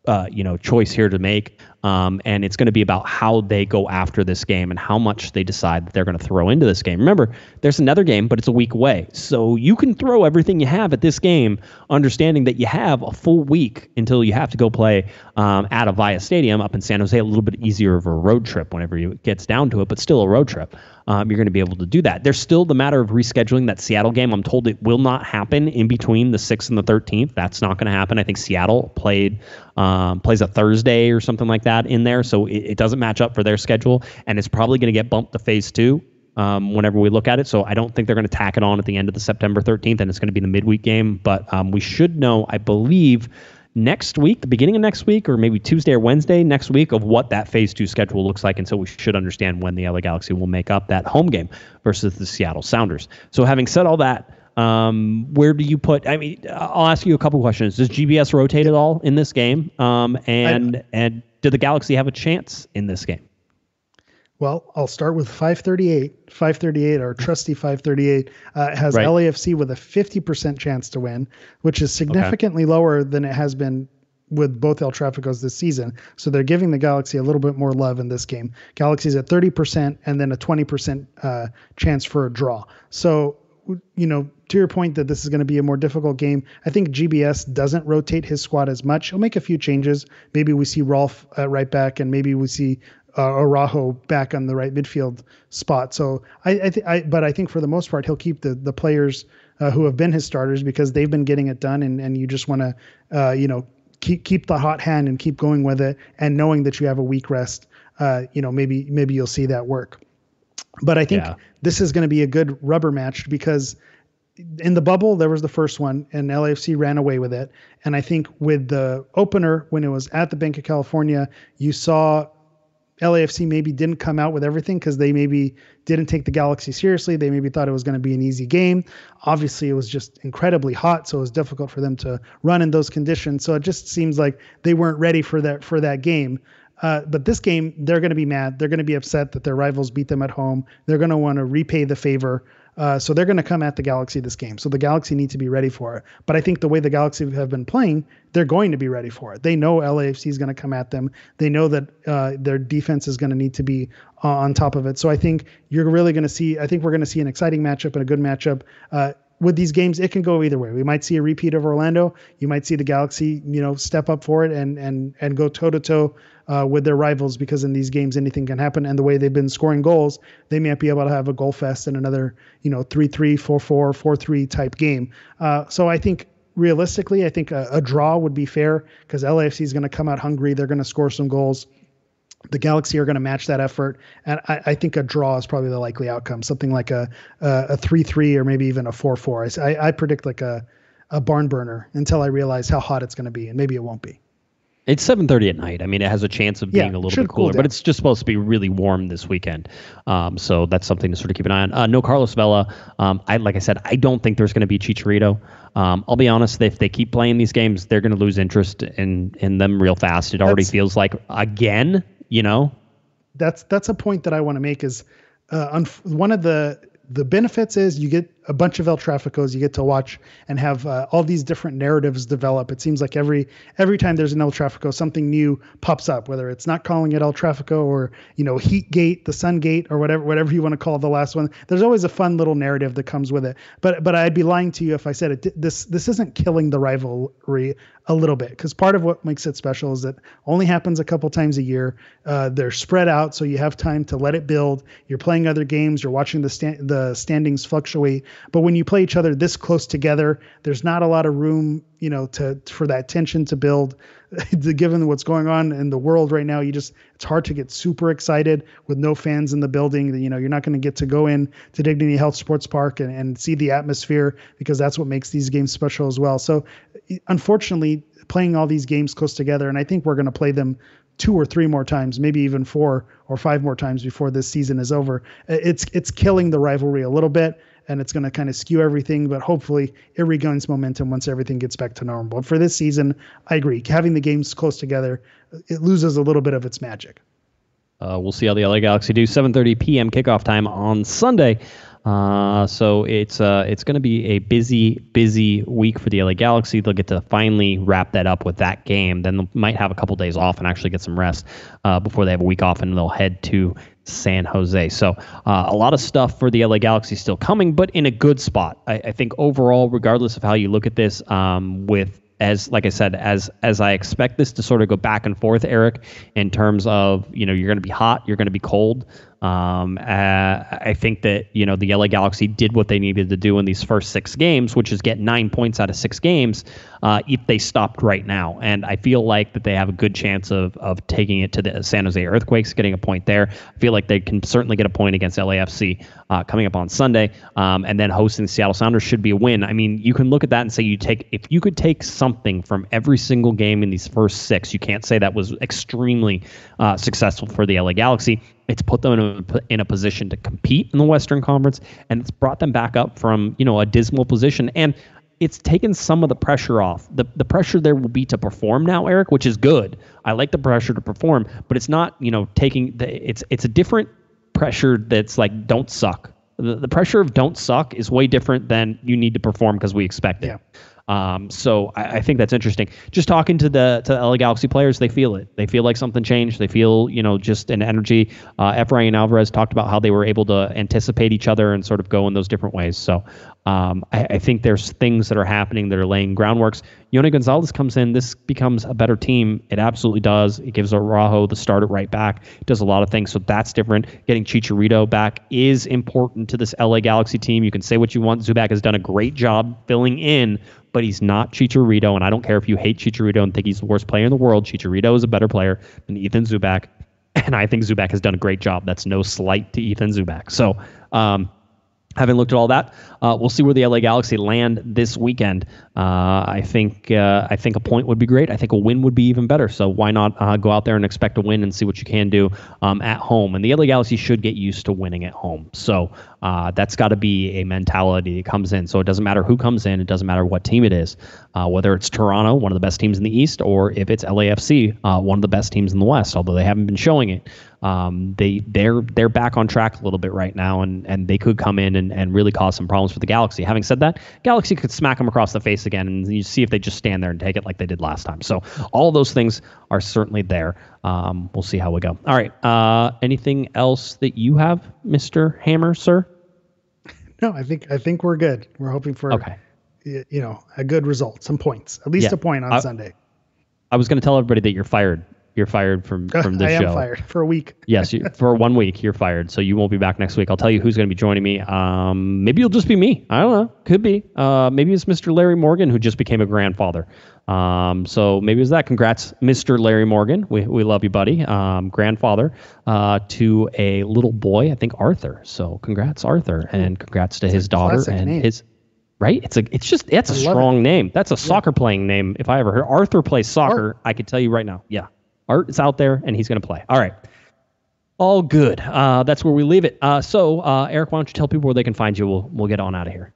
uh, you know choice here to make, um, and it's going to be about how they go after this game and how much they decide that they're going to throw into this game. Remember, there's another game, but it's a week away, so you can throw everything you have at this game, understanding that you have a full week until you have to go play um, at Avaya Stadium up in San Jose. A little bit easier of a road trip whenever it gets down to it, but still a road trip. Um, you're going to be able to do that. There's still the matter of rescheduling that Seattle game. I'm told it will not happen in between the 6th and the 13th. That's not going to happen. I think Seattle played um, plays a Thursday or something like that in there, so it, it doesn't match up for their schedule, and it's probably going to get bumped to phase two um, whenever we look at it. So I don't think they're going to tack it on at the end of the September 13th, and it's going to be the midweek game. But um, we should know, I believe, next week, the beginning of next week, or maybe Tuesday or Wednesday next week, of what that phase two schedule looks like. And so we should understand when the LA Galaxy will make up that home game versus the Seattle Sounders. So having said all that, um, where do you put? I mean, I'll ask you a couple questions. Does GBS rotate at all in this game? Um, and and did the Galaxy have a chance in this game? Well, I'll start with 538. 538, our trusty 538, uh, has Right. LAFC with a 50% chance to win, which is significantly lower than it has been with both El Traficos this season. So they're giving the Galaxy a little bit more love in this game. Galaxy's at 30% and then a 20% uh, chance for a draw. So you know, to your point that this is going to be a more difficult game, I think GBS doesn't rotate his squad as much. He'll make a few changes. Maybe we see Rolf at right back, and maybe we see uh, Araujo back on the right midfield spot. So I, I, th- I, but I think for the most part, he'll keep the the players uh, who have been his starters because they've been getting it done, and and you just want to, uh, you know, keep keep the hot hand and keep going with it, and knowing that you have a week rest, uh, you know, maybe maybe you'll see that work. But I think yeah. this is going to be a good rubber match because in the bubble there was the first one and LAFC ran away with it. And I think with the opener when it was at the Banc of California, you saw LAFC maybe didn't come out with everything because they maybe didn't take the Galaxy seriously. They maybe thought it was going to be an easy game. Obviously, it was just incredibly hot, so it was difficult for them to run in those conditions. So it just seems like they weren't ready for that for that game. Uh, but this game, they're going to be mad. They're going to be upset that their rivals beat them at home. They're going to want to repay the favor. Uh, so they're going to come at the Galaxy this game. So the Galaxy need to be ready for it. But I think the way the Galaxy have been playing, they're going to be ready for it. They know LAFC is going to come at them. They know that uh, their defense is going to need to be uh, on top of it. So I think you're really going to see. I think we're going to see an exciting matchup and a good matchup. Uh, with these games, it can go either way. We might see a repeat of Orlando. You might see the Galaxy, you know, step up for it and and and go toe to toe with their rivals because in these games anything can happen. And the way they've been scoring goals, they might be able to have a goal fest in another, you know, three three, four four, four three type game. Uh, so I think realistically, I think a, a draw would be fair because LAFC is going to come out hungry. They're going to score some goals the Galaxy are going to match that effort, and I, I, think a draw is probably the likely outcome. Something like a a three three or maybe even a four four. I, I predict like a a barn burner until I realize how hot it's going to be, and maybe it won't be. It's 7:30 at night. I mean, it has a chance of being yeah, a little bit cooler, cool but it's just supposed to be really warm this weekend. Um, so that's something to sort of keep an eye on. Uh, no Carlos Vela. Um, I like I said, I don't think there's going to be Chicharito. Um, I'll be honest, if they keep playing these games, they're going to lose interest in in them real fast. It already feels like again you know that's that's a point that i want to make is uh, one of the the benefits is you get a bunch of El Traficos you get to watch and have uh, all these different narratives develop. It seems like every every time there's an El Trafico, something new pops up. Whether it's not calling it El Trafico or you know Heat Gate, the Sun Gate, or whatever whatever you want to call the last one. There's always a fun little narrative that comes with it. But but I'd be lying to you if I said it. This this isn't killing the rivalry a little bit because part of what makes it special is that only happens a couple times a year. Uh, they're spread out, so you have time to let it build. You're playing other games. You're watching the sta- the standings fluctuate. But when you play each other this close together, there's not a lot of room, you know, to for that tension to build. Given what's going on in the world right now, you just it's hard to get super excited with no fans in the building. You know, you're not going to get to go in to Dignity Health Sports Park and, and see the atmosphere because that's what makes these games special as well. So, unfortunately, playing all these games close together, and I think we're going to play them two or three more times, maybe even four or five more times before this season is over. It's it's killing the rivalry a little bit and it's going to kind of skew everything. But hopefully, it regains momentum once everything gets back to normal. But for this season, I agree. Having the games close together, it loses a little bit of its magic. Uh, we'll see how the LA Galaxy do. 7:30 p.m. kickoff time on Sunday. Uh, so it's uh, it's going to be a busy, busy week for the LA Galaxy. They'll get to finally wrap that up with that game. Then they might have a couple days off and actually get some rest uh, before they have a week off, and they'll head to San Jose. So uh, a lot of stuff for the LA Galaxy still coming, but in a good spot. I, I think overall, regardless of how you look at this, um, with as like I said, as as I expect this to sort of go back and forth, Eric, in terms of you know you're going to be hot, you're going to be cold. Um, uh, I think that you know the LA Galaxy did what they needed to do in these first six games, which is get nine points out of six games. Uh, if they stopped right now, and I feel like that they have a good chance of of taking it to the San Jose Earthquakes, getting a point there. I feel like they can certainly get a point against LAFC uh, coming up on Sunday, um, and then hosting the Seattle Sounders should be a win. I mean, you can look at that and say you take if you could take something from every single game in these first six, you can't say that was extremely uh, successful for the LA Galaxy it's put them in a, in a position to compete in the Western Conference, and it's brought them back up from you know a dismal position, and it's taken some of the pressure off. The the pressure there will be to perform now, Eric, which is good. I like the pressure to perform, but it's not you know taking the it's it's a different pressure that's like don't suck. The, the pressure of don't suck is way different than you need to perform because we expect it. Yeah. Um, so I, I, think that's interesting. Just talking to the to LA Galaxy players, they feel it. They feel like something changed. They feel you know just an energy. Uh, Efrain Alvarez talked about how they were able to anticipate each other and sort of go in those different ways. So um, I, I, think there's things that are happening that are laying groundworks. Yony Gonzalez comes in. This becomes a better team. It absolutely does. It gives Araujo the start at right back. It does a lot of things. So that's different. Getting Chicharito back is important to this LA Galaxy team. You can say what you want. Zubak has done a great job filling in, but he's not Chicharito. And I don't care if you hate Chicharito and think he's the worst player in the world. Chicharito is a better player than Ethan Zubak. And I think Zubak has done a great job. That's no slight to Ethan Zubak. So, um, having looked at all that, uh, we'll see where the LA Galaxy land this weekend. Uh, I think uh, I think a point would be great. I think a win would be even better. So why not uh, go out there and expect a win and see what you can do um, at home? And the LA Galaxy should get used to winning at home. So uh, that's got to be a mentality that comes in. So it doesn't matter who comes in. It doesn't matter what team it is, uh, whether it's Toronto, one of the best teams in the East, or if it's LAFC, one of the best teams in the West. Although they haven't been showing it um, they they're they're back on track a little bit right now, and and they could come in and, and really cause some problems for the Galaxy. Having said that, Galaxy could smack them across the face again, and you see if they just stand there and take it like they did last time. So all those things are certainly there. Um, we'll see how we go. All right. Uh, anything else that you have, Mister Hammer, sir? No, I think I think we're good. We're hoping for okay. you know a good result, some points, at least yeah. a point on I, Sunday. I was going to tell everybody that you're fired you're fired from from this I show. I am fired for a week. yes, you, for one week you're fired, so you won't be back next week. I'll tell you who's going to be joining me. Um, maybe it'll just be me. I don't know. Could be. Uh, maybe it's Mr. Larry Morgan who just became a grandfather. Um, so maybe it's that. Congrats, Mr. Larry Morgan. We we love you, buddy. Um, grandfather uh, to a little boy. I think Arthur. So congrats, Arthur, and congrats to his daughter and name. his right? It's a it's just it's a strong it. name. That's a yeah. soccer playing name if I ever heard. Arthur plays soccer. I could tell you right now. Yeah. Art is out there and he's going to play. All right. All good. Uh, that's where we leave it. Uh, so, uh, Eric, why don't you tell people where they can find you? We'll, we'll get on out of here.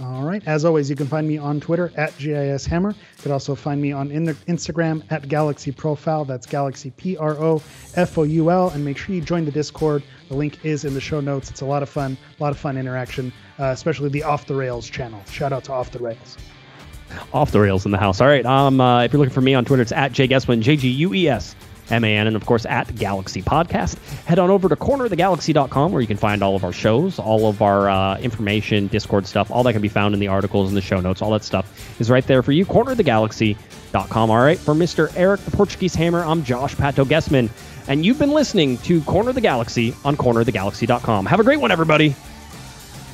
All right. As always, you can find me on Twitter at GIS Hammer. You can also find me on in Instagram at Galaxy Profile. That's Galaxy P R O F O U L. And make sure you join the Discord. The link is in the show notes. It's a lot of fun, a lot of fun interaction, uh, especially the Off the Rails channel. Shout out to Off the Rails off the rails in the house. All right. Um, uh, if you're looking for me on Twitter, it's at Jay Guesman, J G U E S M A N, and of course at Galaxy Podcast. Head on over to cornerofthegalaxy.com where you can find all of our shows, all of our uh, information, Discord stuff, all that can be found in the articles and the show notes. All that stuff is right there for you. Cornerofthegalaxy.com. All right. For Mr. Eric the Portuguese Hammer, I'm Josh Pato Guesman, and you've been listening to Corner of the Galaxy on cornerofthegalaxy.com. Have a great one, everybody.